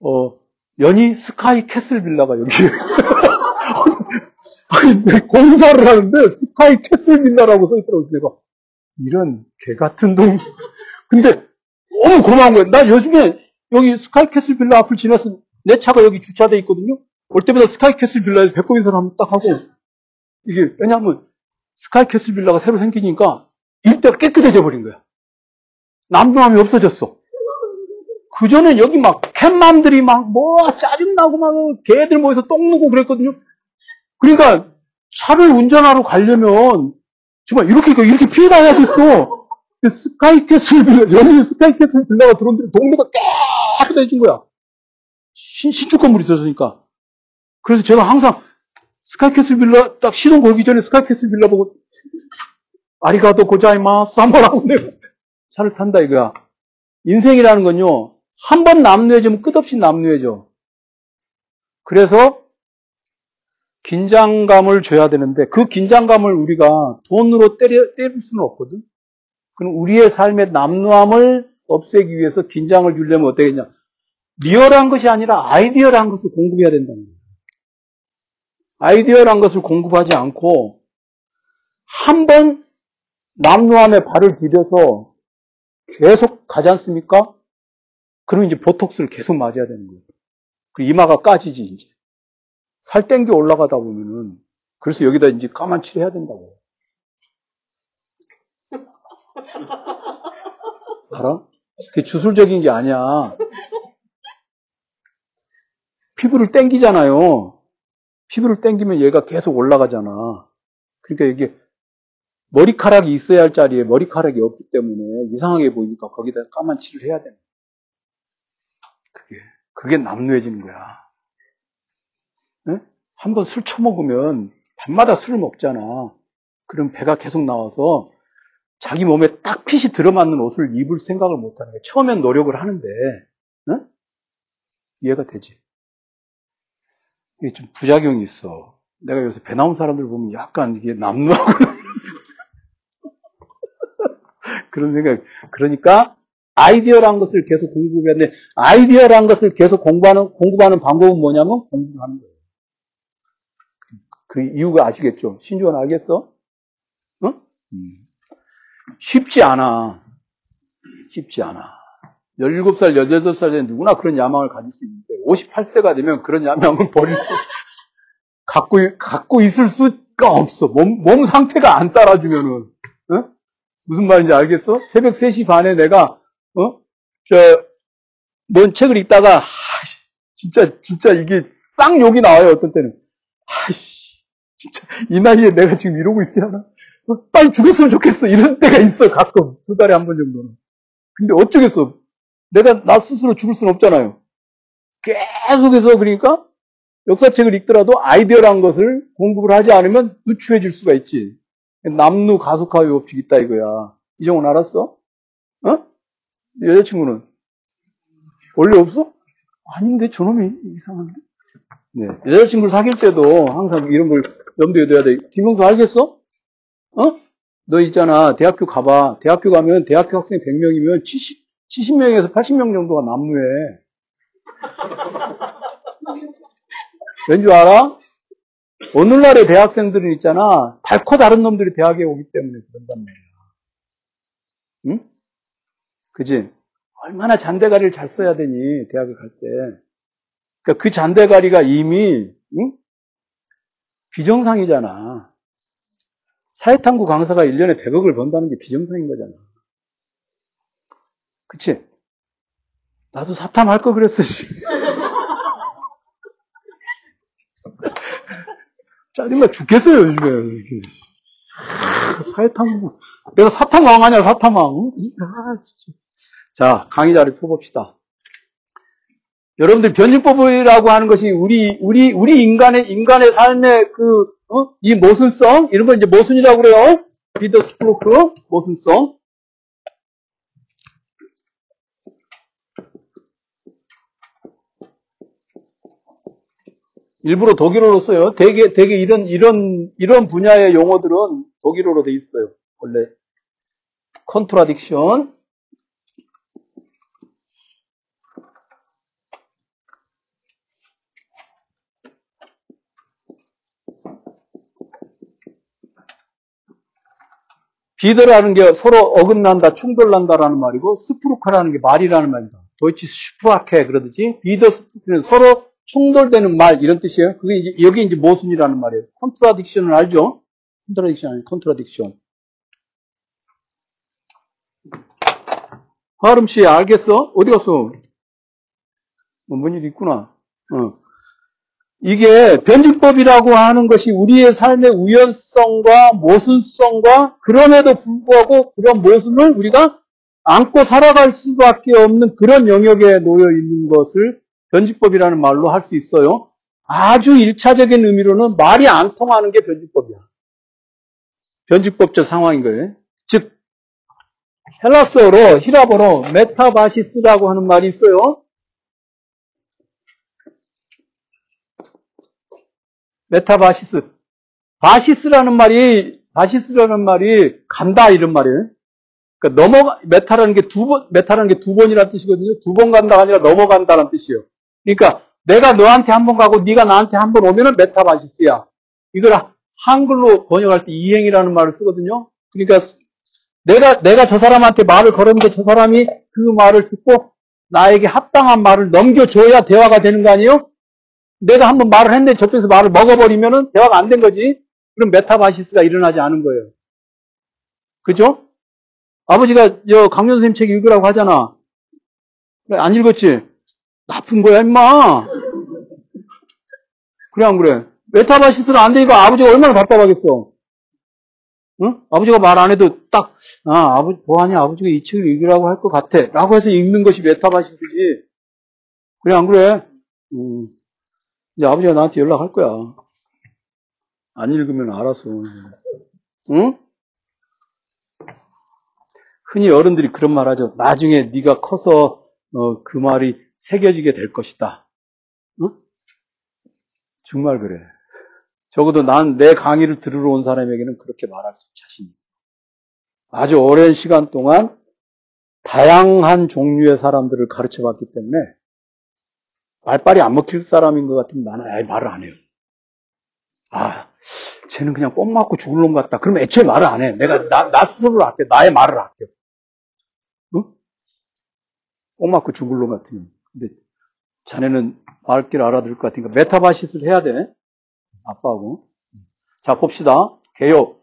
어 연희 스카이 캐슬 빌라가 여기 <laughs> 아니 공사를 하는데 스카이 캐슬 빌라라고 써 있더라고 내가 이런 개 같은 동 근데 너무 고마운 거예요. 나 요즘에 여기 스카이 캐슬 빌라 앞을 지나서 내 차가 여기 주차돼 있거든요. 올 때마다 스카이 캐슬 빌라에서 배꼽 인사를 한번 딱 하고, 이게, 왜냐하면, 스카이캐슬 빌라가 새로 생기니까, 일대가 깨끗해져 버린 거야. 남루함이 없어졌어. 그전에 여기 막, 캣맘들이 막, 뭐, 짜증나고 막, 개들 모여서 똥 누고 그랬거든요. 그러니까, 차를 운전하러 가려면, 정말 이렇게, 이렇게 피해 다녀야 됐어. 스카이캐슬 빌라, 연희 스카이캐슬 빌라가 들어오는데 동네가 깨끗해진 거야. 신, 신축 건물이 들어서니까. 그래서 제가 항상 스카이캐슬 빌라 딱 시동 걸기 전에 스카이캐슬 빌라 보고 ありがとうございます 한번 하고 내가 차를 탄다 이거야. 인생이라는 건요. 한 번 남루해지면 끝없이 남루해져. 그래서 긴장감을 줘야 되는데 그 긴장감을 우리가 돈으로 때려, 때릴 수는 없거든. 그럼 우리의 삶의 남루함을 없애기 위해서 긴장을 주려면 어떻게 했냐. 리얼한 것이 아니라 아이디어란 것을 공급해야 된다는 거예요. 아이디어란 것을 공급하지 않고 한 번 남루함에 발을 디뎌서 계속 가지 않습니까? 그러면 이제 보톡스를 계속 맞아야 되는 거예요. 그 이마가 까지지 이제. 살 땡겨 올라가다 보면은 그래서 여기다 이제 까만 칠 해야 된다고. <laughs> 알아? 그게 주술적인 게 아니야. 피부를 땡기잖아요. 피부를 땡기면 얘가 계속 올라가잖아. 그러니까 이게 머리카락이 있어야 할 자리에 머리카락이 없기 때문에 이상하게 보이니까 거기다 까만 칠을 해야 되는 그게, 그게 남루해지는 거야. 네? 한번 술 처먹으면 밤마다 술을 먹잖아. 그럼 배가 계속 나와서 자기 몸에 딱 핏이 들어맞는 옷을 입을 생각을 못하는 거야. 처음엔 노력을 하는데, 네? 이해가 되지? 이게 좀 부작용이 있어. 내가 요새 배 나온 사람들 보면 약간 이게 남루하고 <laughs> 그런 생각. 그러니까 아이디어란 것을 계속 돼. 아이디어란 것을 계속 공부하는 공부하는 방법은 뭐냐면 공부를 하는 거예요. 그 이유가 아시겠죠? 신조원 알겠어? 응? 음. 쉽지 않아. 쉽지 않아. 17살, 18살에 누구나 그런 야망을 가질 수 있는데, 58세가 되면 그런 야망을 버릴 수, 갖고, 갖고 있을 수가 없어. 몸, 몸 상태가 안 따라주면은, 어? 무슨 말인지 알겠어? 새벽 3시 반에 내가, 어? 저, 뭔 책을 읽다가, 하, 진짜, 진짜 이게 쌍욕이 나와요, 어떤 때는. 아씨, 진짜, 이 나이에 내가 지금 이러고 있어야 하나? 어, 빨리 죽었으면 좋겠어. 이런 때가 있어, 가끔. 두 달에 한 번 정도는. 근데 어쩌겠어. 내가 나 스스로 죽을 수는 없잖아요. 계속해서 그러니까 역사책을 읽더라도 아이디어란 것을 공급을 하지 않으면 누추해질 수가 있지. 남루 가속화의 법칙 있다 이거야. 이정은 알았어? 어? 여자친구는? 원래 없어? 아닌데 저놈이 이상한데? 네. 여자친구를 사귈 때도 항상 이런 걸 염두에 둬야 돼. 김영수 알겠어? 어? 너 있잖아. 대학교 가봐. 대학교 가면 대학교 학생 100명이면 70, 70명에서 80명 정도가 남루해. <laughs> 왠줄 알아? 오늘날의 대학생들은 있잖아. 달코 다른 놈들이 대학에 오기 때문에 그런단 말이야. 응? 그지? 얼마나 잔대가리를 잘 써야 되니, 대학에 갈 때. 그러니까 그 잔대가리가 이미, 응? 비정상이잖아. 사회탐구 강사가 1년에 100억을 번다는 게 비정상인 거잖아. 그치? 나도 사탐 할 거 그랬어, 씨. <laughs> 짜증나 죽겠어요, 요즘에. 사회탐구. 내가 사탐왕 아니야, 사탐왕. 아, 진짜. 자, 강의 자리 펴봅시다. 여러분들 변증법이라고 하는 것이 우리, 우리, 우리 인간의, 인간의 삶의 그, 어? 이 모순성, 이런 걸 이제 모순이라고 그래요. 비더 스프로크, 모순성. 일부러 독일어로 써요. 되게, 되게 이런, 이런, 이런 분야의 용어들은 독일어로 돼 있어요. 원래. contradiction. wider라는 게 서로 어긋난다, 충돌난다라는 말이고, Spruch라는 게 말이라는 말이다. deutsche Sprache 그러듯이, 비더 스프루크는 서로 충돌되는 말, 이런 뜻이에요. 그게 이제, 여기 이제 모순이라는 말이에요. contradiction을 알죠? contradiction 아니 contradiction. 하름 씨, 알겠어? 어디 갔어? 어, 뭔일 있구나. 어. 이게 변증법이라고 하는 것이 우리의 삶의 우연성과 모순성과 그럼에도 불구하고 그런 모순을 우리가 안고 살아갈 수밖에 없는 그런 영역에 놓여 있는 것을 변증법이라는 말로 할 수 있어요. 아주 일차적인 의미로는 말이 안 통하는 게 변증법이야. 변증법적 상황인 거예요. 즉 헬라스어로 희랍어로 metabasis라고 하는 말이 있어요. metabasis. basis라는 말이, basis라는 말이 간다 이런 말이에요. 그러니까 넘어가, meta라는 게 두 번, meta라는 게 두 번이라는 뜻이거든요. 두 번 간다가 아니라 넘어간다는 뜻이에요. 그러니까 내가 너한테 한 번 가고 네가 나한테 한 번 오면은 metabasis야. 이걸 한글로 번역할 때 이행이라는 말을 쓰거든요. 그러니까 내가 내가 저 사람한테 말을 걸었는데 저 사람이 그 말을 듣고 나에게 합당한 말을 넘겨줘야 대화가 되는 거 아니에요? 내가 한번 말을 했는데 저쪽에서 말을 먹어버리면은 대화가 안 된 거지. 그럼 metabasis가 일어나지 않은 거예요. 그죠? 아버지가 저 강연 선생님 책 읽으라고 하잖아. 안 읽었지? 나쁜 거야, 임마. 그래, 안 그래? 메타바시스는 안 되니까 아버지가 얼마나 답답하겠어. 응? 아버지가 말 안 해도 딱, 아, 아버지, 보아하니 아버지가 이 책을 읽으라고 할 것 같아. 라고 해서 읽는 것이 메타바시스지. 그래, 안 그래? 음. 이제 아버지가 나한테 연락할 거야. 안 읽으면 알았어. 응? 흔히 어른들이 그런 말 하죠. 나중에 네가 커서 어, 그 말이 새겨지게 될 것이다. 응? 정말 그래. 적어도 난 내 강의를 들으러 온 사람에게는 그렇게 말할 수 자신 있어. 아주 오랜 시간 동안 다양한 종류의 사람들을 가르쳐 봤기 때문에 말빨이 안 먹힐 사람인 것 같으면 나는 아예 말을 안 해요. 아, 쟤는 그냥 뽕 맞고 죽을 놈 같다. 그럼 애초에 말을 안 해. 내가, 나, 나 스스로를 아껴. 나의 말을 아껴. 응? 뽕 맞고 죽을 놈 같으면. 근데 자네는 말귀 알아들을 것 같으니까 메타바시스를 해야 돼. 아빠하고. 자, 봅시다. 개요.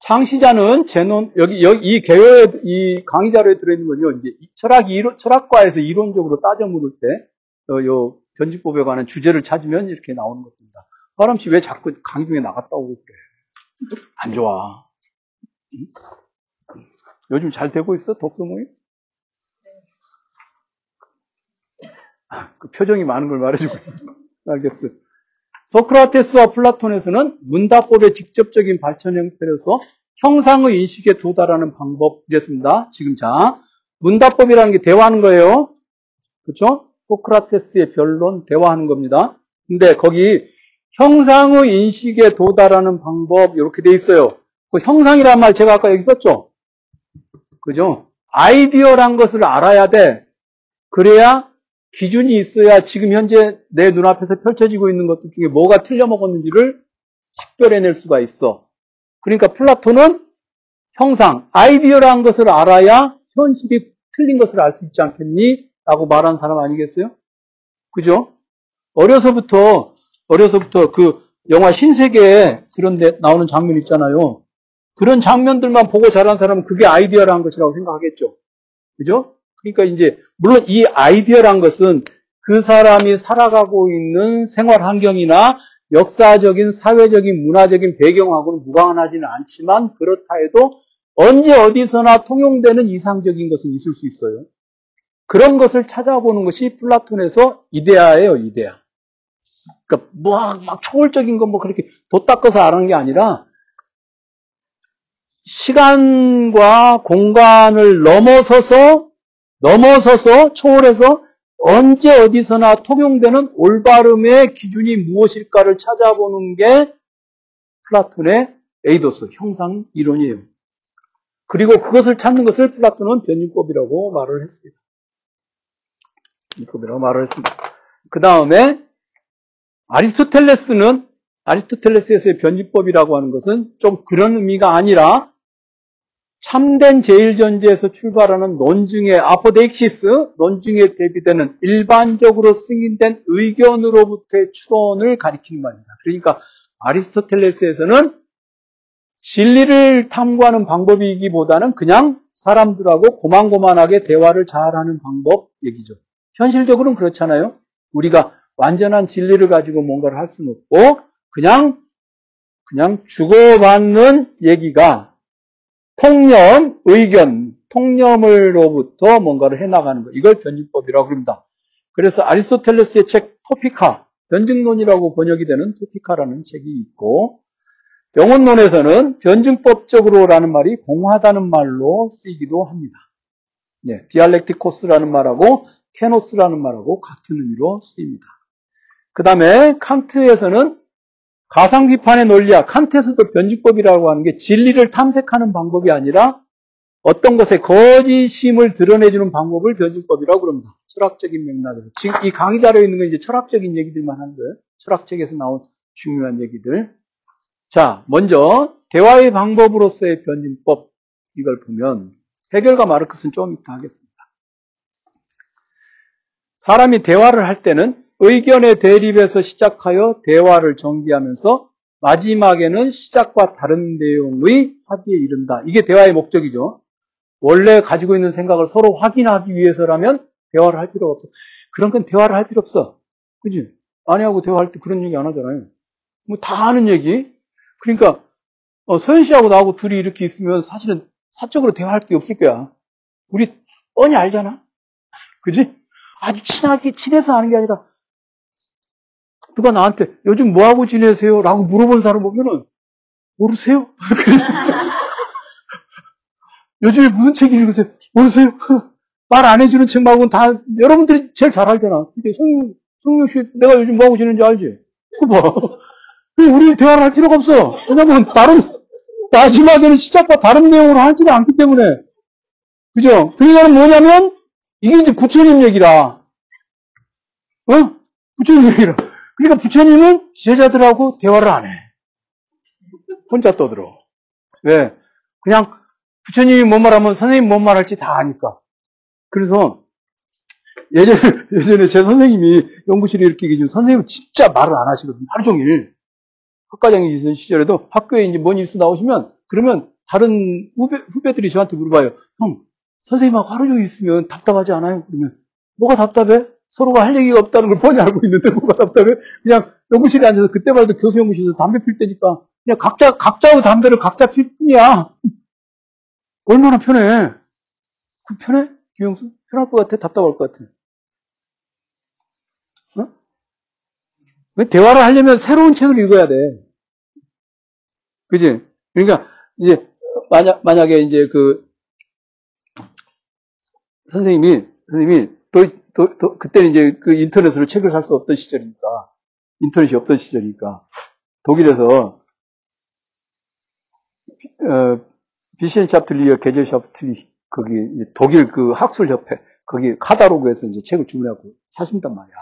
창시자는 제논, 여기, 여기, 이 개요의, 이 강의 자료에 들어있는 건요, 이제, 철학, 이론, 철학과에서 이론적으로 따져 물을 때, 어, 요, 변지법에 관한 주제를 찾으면 이렇게 나오는 것입니다. 화람 씨왜 자꾸 강의 중에 나갔다 오고 그래? 안 좋아. 응? 요즘 잘 되고 있어? 독서 모임? 아, 그 표정이 많은 걸 말해주고. 알겠어. 소크라테스와 플라톤에서는 문답법의 직접적인 발전 형태로서 형상의 인식에 도달하는 방법이었습니다. 지금 자, 문답법이라는 게 대화하는 거예요. 그렇죠? 소크라테스의 변론 대화하는 겁니다. 근데 거기 형상의 인식에 도달하는 방법 이렇게 돼 있어요. 그 형상이란 말 제가 아까 여기 썼죠. 그죠? 아이디어란 것을 알아야 돼. 그래야 기준이 있어야 지금 현재 내 눈앞에서 펼쳐지고 있는 것들 중에 뭐가 틀려먹었는지를 식별해낼 수가 있어. 그러니까 플라톤은 형상, 아이디어란 것을 알아야 현실이 틀린 것을 알 수 있지 않겠니? 라고 말한 사람 아니겠어요? 그죠? 어려서부터, 어려서부터 그 영화 신세계에 그런 데 나오는 장면 있잖아요. 그런 장면들만 보고 자란 사람은 그게 아이디어라는 것이라고 생각하겠죠. 그죠? 그러니까 이제, 물론 이 아이디어란 것은 그 사람이 살아가고 있는 생활 환경이나 역사적인, 사회적인, 문화적인 배경하고는 무관하지는 않지만 그렇다 해도 언제 어디서나 통용되는 이상적인 것은 있을 수 있어요. 그런 것을 찾아보는 것이 플라톤에서 이데아예요, 이데아. 그러니까 막, 막 초월적인 건 뭐 그렇게 도 닦아서 알아는 게 아니라 시간과 공간을 넘어서서 넘어서서 초월해서 언제 어디서나 통용되는 올바름의 기준이 무엇일까를 찾아보는 게 플라톤의 에이도스 형상 이론이에요. 그리고 그것을 찾는 것을 플라톤은 변증법이라고 말을 했습니다. 변증법이라고 말을 했습니다. 그 다음에 아리스토텔레스는 아리스토텔레스에서의 변증법이라고 하는 것은 좀 그런 의미가 아니라 참된 제일전제에서 출발하는 논증의 아포데익시스, 논증에 대비되는 일반적으로 승인된 의견으로부터의 추론을 가리키는 말입니다. 그러니까 아리스토텔레스에서는 진리를 탐구하는 방법이기보다는 그냥 사람들하고 고만고만하게 대화를 잘하는 방법 얘기죠. 현실적으로는 그렇잖아요. 우리가 완전한 진리를 가지고 뭔가를 할 수는 없고 그냥 그냥 주고받는 얘기가 통념, 의견, 통념을로부터 뭔가를 해나가는 것. 이걸 변증법이라고 합니다. 그래서 아리스토텔레스의 책 토피카, 변증론이라고 번역이 되는 토피카라는 책이 있고, 병원론에서는 변증법적으로라는 말이 공하다는 말로 쓰이기도 합니다. 네, 디알렉티코스라는 말하고 케노스라는 말하고 같은 의미로 쓰입니다. 그 다음에 칸트에서는 가상 비판의 논리야. 칸트에서도 변증법이라고 하는 게 진리를 탐색하는 방법이 아니라 어떤 것에 거짓임을 드러내주는 방법을 변증법이라고 그럽니다. 철학적인 맥락에서. 지금 이 강의 자료에 있는 건 이제 철학적인 얘기들만 하는 거예요. 철학책에서 나온 중요한 얘기들. 자, 먼저 대화의 방법으로서의 변증법 이걸 보면 해결과 마르크스는 좀 이따 하겠습니다. 사람이 대화를 할 때는 의견의 대립에서 시작하여 대화를 전개하면서 마지막에는 시작과 다른 내용의 합의에 이른다. 이게 대화의 목적이죠. 원래 가지고 있는 생각을 서로 확인하기 위해서라면 대화를 할 필요가 없어. 그런 건 대화를 할 필요 없어. 그지? 아내하고 대화할 때 그런 얘기 안 하잖아요. 뭐 다 아는 얘기. 그러니까 어, 서현 씨하고 나하고 둘이 이렇게 있으면 사실은 사적으로 대화할 게 없을 거야. 우리 뻔히 알잖아. 그지? 아주 친하게 친해서 아는 게 아니라 누가 나한테 요즘 뭐하고 지내세요? 라고 물어본 사람 보면은 모르세요? <laughs> 요즘에 무슨 책 읽으세요? 모르세요? <laughs> 말 안 해주는 책 말고는 다 여러분들이 제일 잘 알잖아. 근데 성, 성룡 씨 내가 요즘 뭐하고 지내는지 알지? 그거 봐. <laughs> 우리 대화를 할 필요가 없어. 왜냐면 다른 마지막에는 시작과 다른 내용으로 하지는 않기 때문에 그죠? 그러니까 뭐냐면 이게 이제 부처님 얘기라. 어? 부처님 얘기라. 그러니까 부처님은 제자들하고 대화를 안 해. 혼자 떠들어. 왜? 그냥 부처님이 뭔 말하면 선생님이 뭔 말할지 다 아니까. 그래서 예전에, <laughs> 예전에 제 선생님이 연구실에 이렇게 계시면 선생님은 진짜 말을 안 하시거든요. 하루 종일. 학과장이 시절에도 학교에 이제 뭔 일수 나오시면 그러면 다른 후배, 후배들이 저한테 물어봐요. 형, 선생님하고 하루 종일 있으면 답답하지 않아요? 그러면 뭐가 답답해? 서로가 할 얘기가 없다는 걸 뻔히 알고 있는데 뭐가 답답해? 그냥 연구실에 앉아서 그때 말도 교수 연구실에서 담배 필 때니까 그냥 각자 각자의 담배를 각자 필 뿐이야. 얼마나 편해? 그 편해? 김영수? 편할 것 같아? 답답할 것 같아? 어? 대화를 하려면 새로운 책을 읽어야 돼. 그지? 그러니까, 이제, 만약, 만약에 이제 그, 선생님이, 선생님이, 또, 또, 또 그때는 이제 그 인터넷으로 책을 살 수 없던 시절이니까, 인터넷이 없던 시절이니까, 독일에서, 어, 비시엔 샤프틀리어 게젤 샤프틀리, 거기, 독일 그 학술 협회, 거기 카다로그에서 이제 책을 주문하고 사신단 말이야.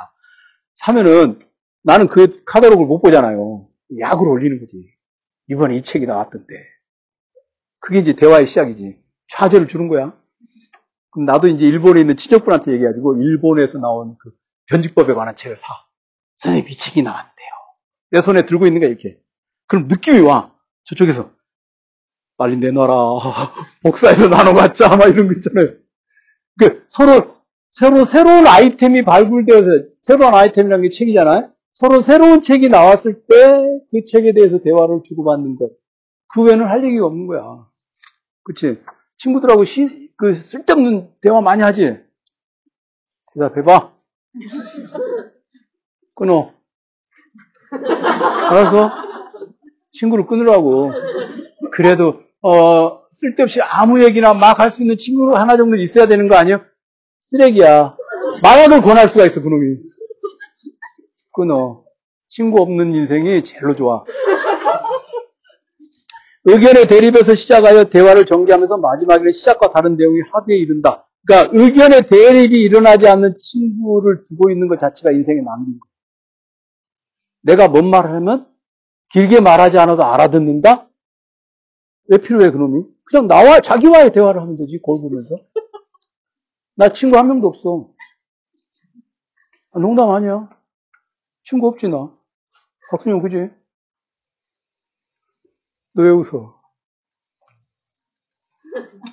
사면은 나는 그 카다로그를 못 보잖아요. 약으로 올리는 거지. 이번에 이 책이 나왔던데. 그게 이제 대화의 시작이지. 좌절을 주는 거야. 그럼 나도 이제 일본에 있는 친척분한테 얘기해가지고 일본에서 나온 그 변직법에 관한 책을 사. 선생님 이 책이 나왔대요. 내 손에 들고 있는 거야 이렇게. 그럼 느낌이 와. 저쪽에서 빨리 내놔라. <laughs> 복사해서 나눠갖자. 막 이런 거 있잖아요. 그 서로 새로 새로운 아이템이 발굴되어서 새로운 아이템이라는 게 책이잖아요. 서로 새로운 책이 나왔을 때 그 책에 대해서 대화를 주고받는 것. 그 외에는 할 얘기가 없는 거야. 그치? 친구들하고 시, 그 쓸데없는 대화 많이 하지? 대답해봐. <laughs> 끊어. 알아서 친구를 끊으라고. 그래도, 어, 쓸데없이 아무 얘기나 막 할 수 있는 친구 하나 정도 있어야 되는 거 아니에요? 쓰레기야. 마약을 권할 수가 있어, 그놈이. 끊어. 친구 없는 인생이 제일로 좋아. 의견의 대립에서 시작하여 대화를 전개하면서 마지막에는 시작과 다른 내용이 합의에 이른다. 그러니까 의견의 대립이 일어나지 않는 친구를 두고 있는 것 자체가 인생의 낭비인 거야. 내가 뭔 말을 하면 길게 말하지 않아도 알아듣는다? 왜 필요해, 그놈이? 그냥 나와, 자기와의 대화를 하면 되지, 골 보면서. 나 친구 한 명도 없어. 아, 농담 아니야. 친구 없지, 나. 박순영, 그지? 너 왜 웃어?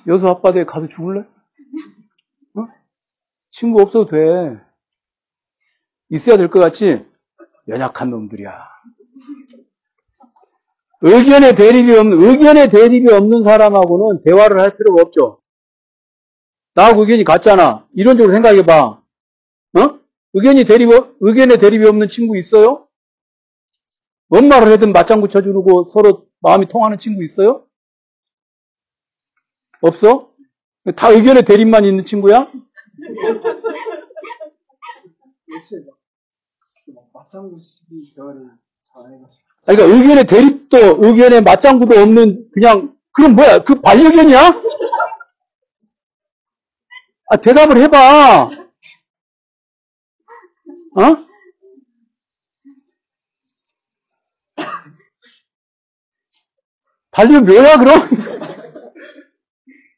여수 아빠한테 가서 죽을래? 어? 친구 없어도 돼. 있어야 될 것 같지? 연약한 놈들이야. 의견의 대립이 없는, 의견의 대립이 없는 사람하고는 대화를 할 필요가 없죠. 나하고 의견이 같잖아. 이론적으로 생각해봐. 어? 의견이 대립, 의견의 대립이 없는 친구 있어요? 뭔 말을 하든 맞장구 쳐주고 서로 마음이 통하는 친구 있어요? 없어? 다 의견의 대립만 있는 친구야? 맞장구 시기 대화를 잘. 그러니까 의견의 대립도 의견의 맞장구도 없는 그냥 그럼 뭐야? 그 반려견이야? 아 대답을 해봐. 어? 반려 묘야 그럼? <laughs>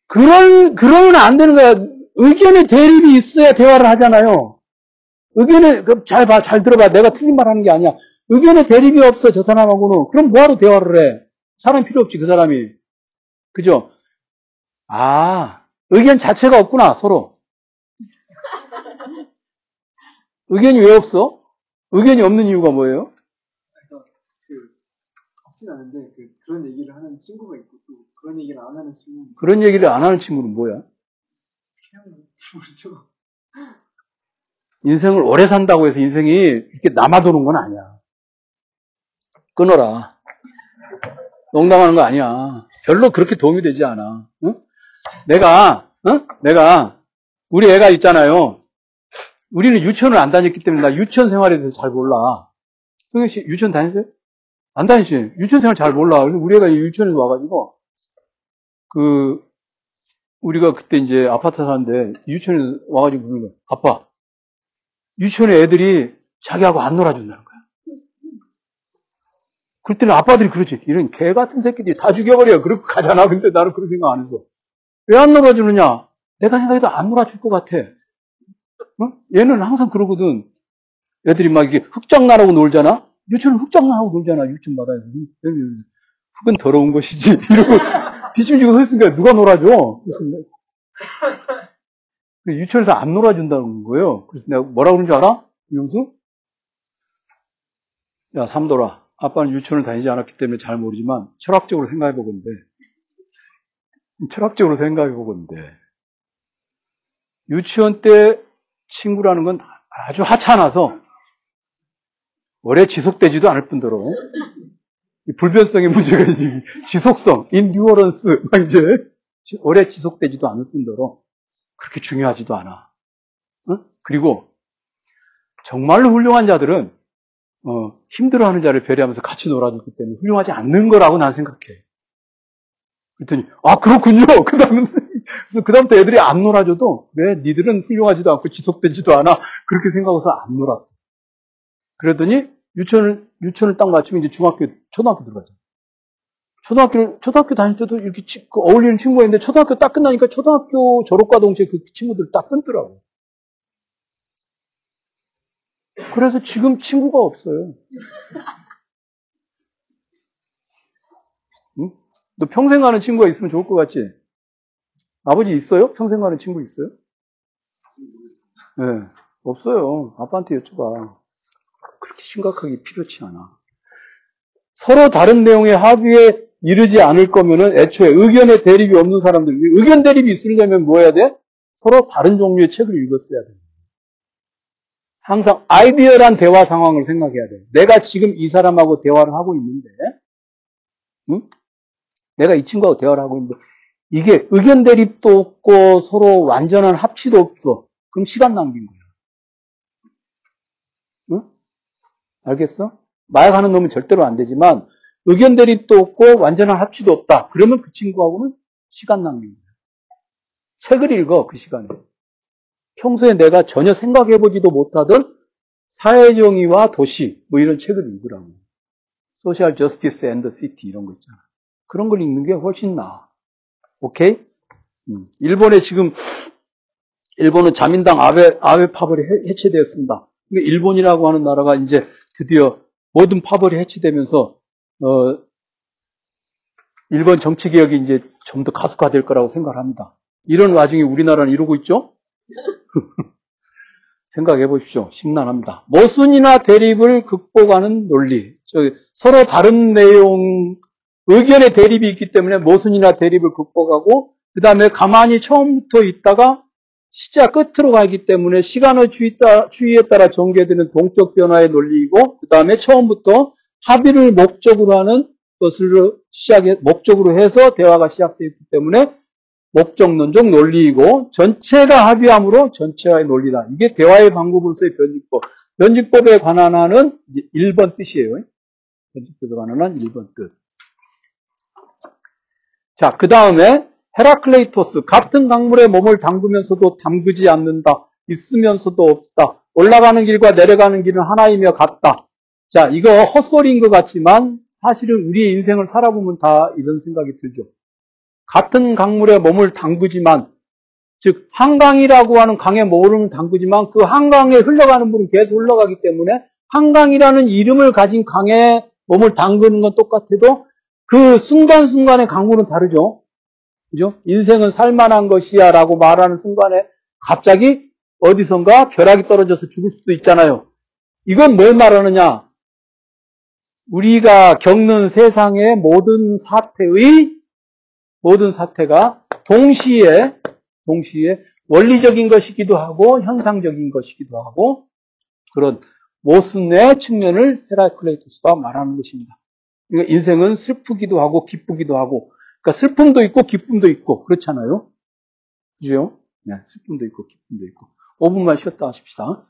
그런 그러면 안 되는 거야. 의견의 대립이 있어야 대화를 하잖아요. 의견에 잘 봐, 잘 들어봐. 내가 틀린 말 하는 게 아니야. 의견의 대립이 없어 저 사람하고는. 그럼 뭐하러 대화를 해? 사람 필요 없지 그 사람이. 그죠? 아 의견 자체가 없구나 서로. 의견이 왜 없어? 의견이 없는 이유가 뭐예요? 없진 않은데 그 그런 얘기를 하는 친구가 있고 또 그런 얘기를 안 하는 친구 그런 얘기를 안 하는 친구는 뭐야? 그냥 모르죠. 인생을 오래 산다고 해서 인생이 이렇게 남아도는 건 아니야. 끊어라. 농담하는 거 아니야. 별로 그렇게 도움이 되지 않아. 응? 내가, 응? 내가, 우리 애가 있잖아요. 우리는 유치원을 안 다녔기 때문에 나 유치원 생활에 대해서 잘 몰라. 성현 씨, 유치원 다녔어요? 안 다니지? 유치원 생활 잘 몰라. 그래서 우리 애가 유치원에서 와가지고, 그, 우리가 그때 이제 아파트 사는데 유치원에서 와가지고 그러는 거야. 아빠, 유치원에 애들이 자기하고 안 놀아준다는 거야. 그럴 때는 아빠들이 그러지. 이런 개 같은 새끼들이 다 죽여버려. 그렇게 가잖아. 근데 나는 그런 생각 안 했어. 왜안 놀아주느냐? 내가 생각해도 안 놀아줄 것 같아. 어? 얘는 항상 그러거든. 애들이 막 이게 흑장난하고 놀잖아? 유치원은 흑장난 하고 놀잖아. 유치원마다. 흙은 더러운 것이지. <laughs> 이러고 뒤집지고 했으니까 누가 놀아줘? 그래서 유치원에서 안 놀아준다는 거예요. 그래서 내가 뭐라 그러는 줄 알아? 이용수? 야, 삼돌아. 아빠는 유치원을 다니지 않았기 때문에 잘 모르지만 철학적으로 생각해 보건데 철학적으로 생각해 보건데 유치원 때 친구라는 건 아주 하찮아서 오래 지속되지도 않을 뿐더러 불변성의 문제가 이제 지속성, 인듀어런스 막 이제 오래 지속되지도 않을 뿐더러 그렇게 중요하지도 않아. 어? 그리고 정말로 훌륭한 자들은 어, 힘들어하는 자를 배려하면서 같이 놀아주기 때문에 훌륭하지 않는 거라고 난 생각해. 그랬더니 아 그렇군요. <laughs> 그다음은 그래서 그다음부터 애들이 안 놀아줘도 왜 니들은 훌륭하지도 않고 지속되지도 않아 그렇게 생각해서 안 놀았어. 그러더니 유치원을 유치원을 딱 마치면 이제 중학교 초등학교 들어가죠. 초등학교 초등학교 다닐 때도 이렇게 그 어울리는 친구가 있는데 초등학교 딱 끝나니까 초등학교 졸업과 동시에 그 친구들 딱 끊더라고. 그래서 지금 친구가 없어요. 응? 너 평생 가는 친구가 있으면 좋을 것 같지? 아버지 있어요? 평생 가는 친구 있어요? 네, 없어요. 아빠한테 여쭤봐. 그렇게 심각하게 필요치 않아. 서로 다른 내용의 합의에 이르지 않을 거면은 애초에 의견의 대립이 없는 사람들, 의견 대립이 있으려면 뭐 해야 돼? 서로 다른 종류의 책을 읽었어야 돼. 항상 아이디어란 대화 상황을 생각해야 돼. 내가 지금 이 사람하고 대화를 하고 있는데, 응? 내가 이 친구하고 대화를 하고 있는데, 이게 의견 대립도 없고 서로 완전한 합치도 없어. 그럼 시간 낭비인 거야. 응? 알겠어? 마약하는 놈은 절대로 안 되지만 의견 대립도 없고 완전한 합치도 없다. 그러면 그 친구하고는 시간 거야. 책을 읽어 그 시간에. 평소에 내가 전혀 생각해보지도 못하던 사회정의와 도시 뭐 이런 책을 읽으라고. Social Justice and the City 이런 거 있잖아. 그런 걸 읽는 게 훨씬 나아. 오케이? 음. 일본에 지금 일본은 자민당 아베 아베 파벌이 해체되었습니다. 일본이라고 하는 나라가 이제 드디어 모든 파벌이 해체되면서 어 일본 정치 개혁이 이제 좀 더 가속화될 거라고 생각합니다. 이런 와중에 우리나라는 이러고 있죠? <laughs> 생각해 보십시오. 심란합니다. 모순이나 대립을 극복하는 논리. 서로 다른 내용, 의견의 대립이 있기 때문에 모순이나 대립을 극복하고, 그 다음에 가만히 처음부터 있다가 시작 끝으로 가기 때문에 시간의 추이에 따라 전개되는 동적 변화의 논리이고, 그 다음에 처음부터 합의를 목적으로 하는 것을 시작해, 목적으로 해서 대화가 시작되었기 때문에 목적론적 논리이고 전체가 합의함으로 전체와의 논리다. 이게 대화의 방법으로서의 변직법. 변직법에 관한 하는 이제 1번 뜻이에요. 변직법에 관한 한 1번 뜻. 자, 그 다음에 헤라클레이토스. 같은 강물에 몸을 담그면서도 담그지 않는다. 있으면서도 없다. 올라가는 길과 내려가는 길은 하나이며 같다. 자, 이거 헛소리인 것 같지만 사실은 우리의 인생을 살아보면 다 이런 생각이 들죠. 같은 강물에 몸을 담그지만 즉 한강이라고 하는 강에 몸을 담그지만 그 한강에 흘러가는 물은 계속 흘러가기 때문에 한강이라는 이름을 가진 강에 몸을 담그는 건 똑같아도 그 순간순간의 강물은 다르죠. 그죠? 인생은 살만한 것이야 라고 말하는 순간에 갑자기 어디선가 벼락이 떨어져서 죽을 수도 있잖아요. 이건 뭘 말하느냐? 우리가 겪는 세상의 모든 사태의 모든 사태가 동시에 동시에 원리적인 것이기도 하고 현상적인 것이기도 하고 그런 모순의 측면을 헤라클레이토스가 말하는 것입니다. 그러니까 인생은 슬프기도 하고 기쁘기도 하고 그러니까 슬픔도 있고 기쁨도 있고 그렇잖아요. 그죠? 네, 슬픔도 있고 기쁨도 있고 5분만 쉬었다 하십시다.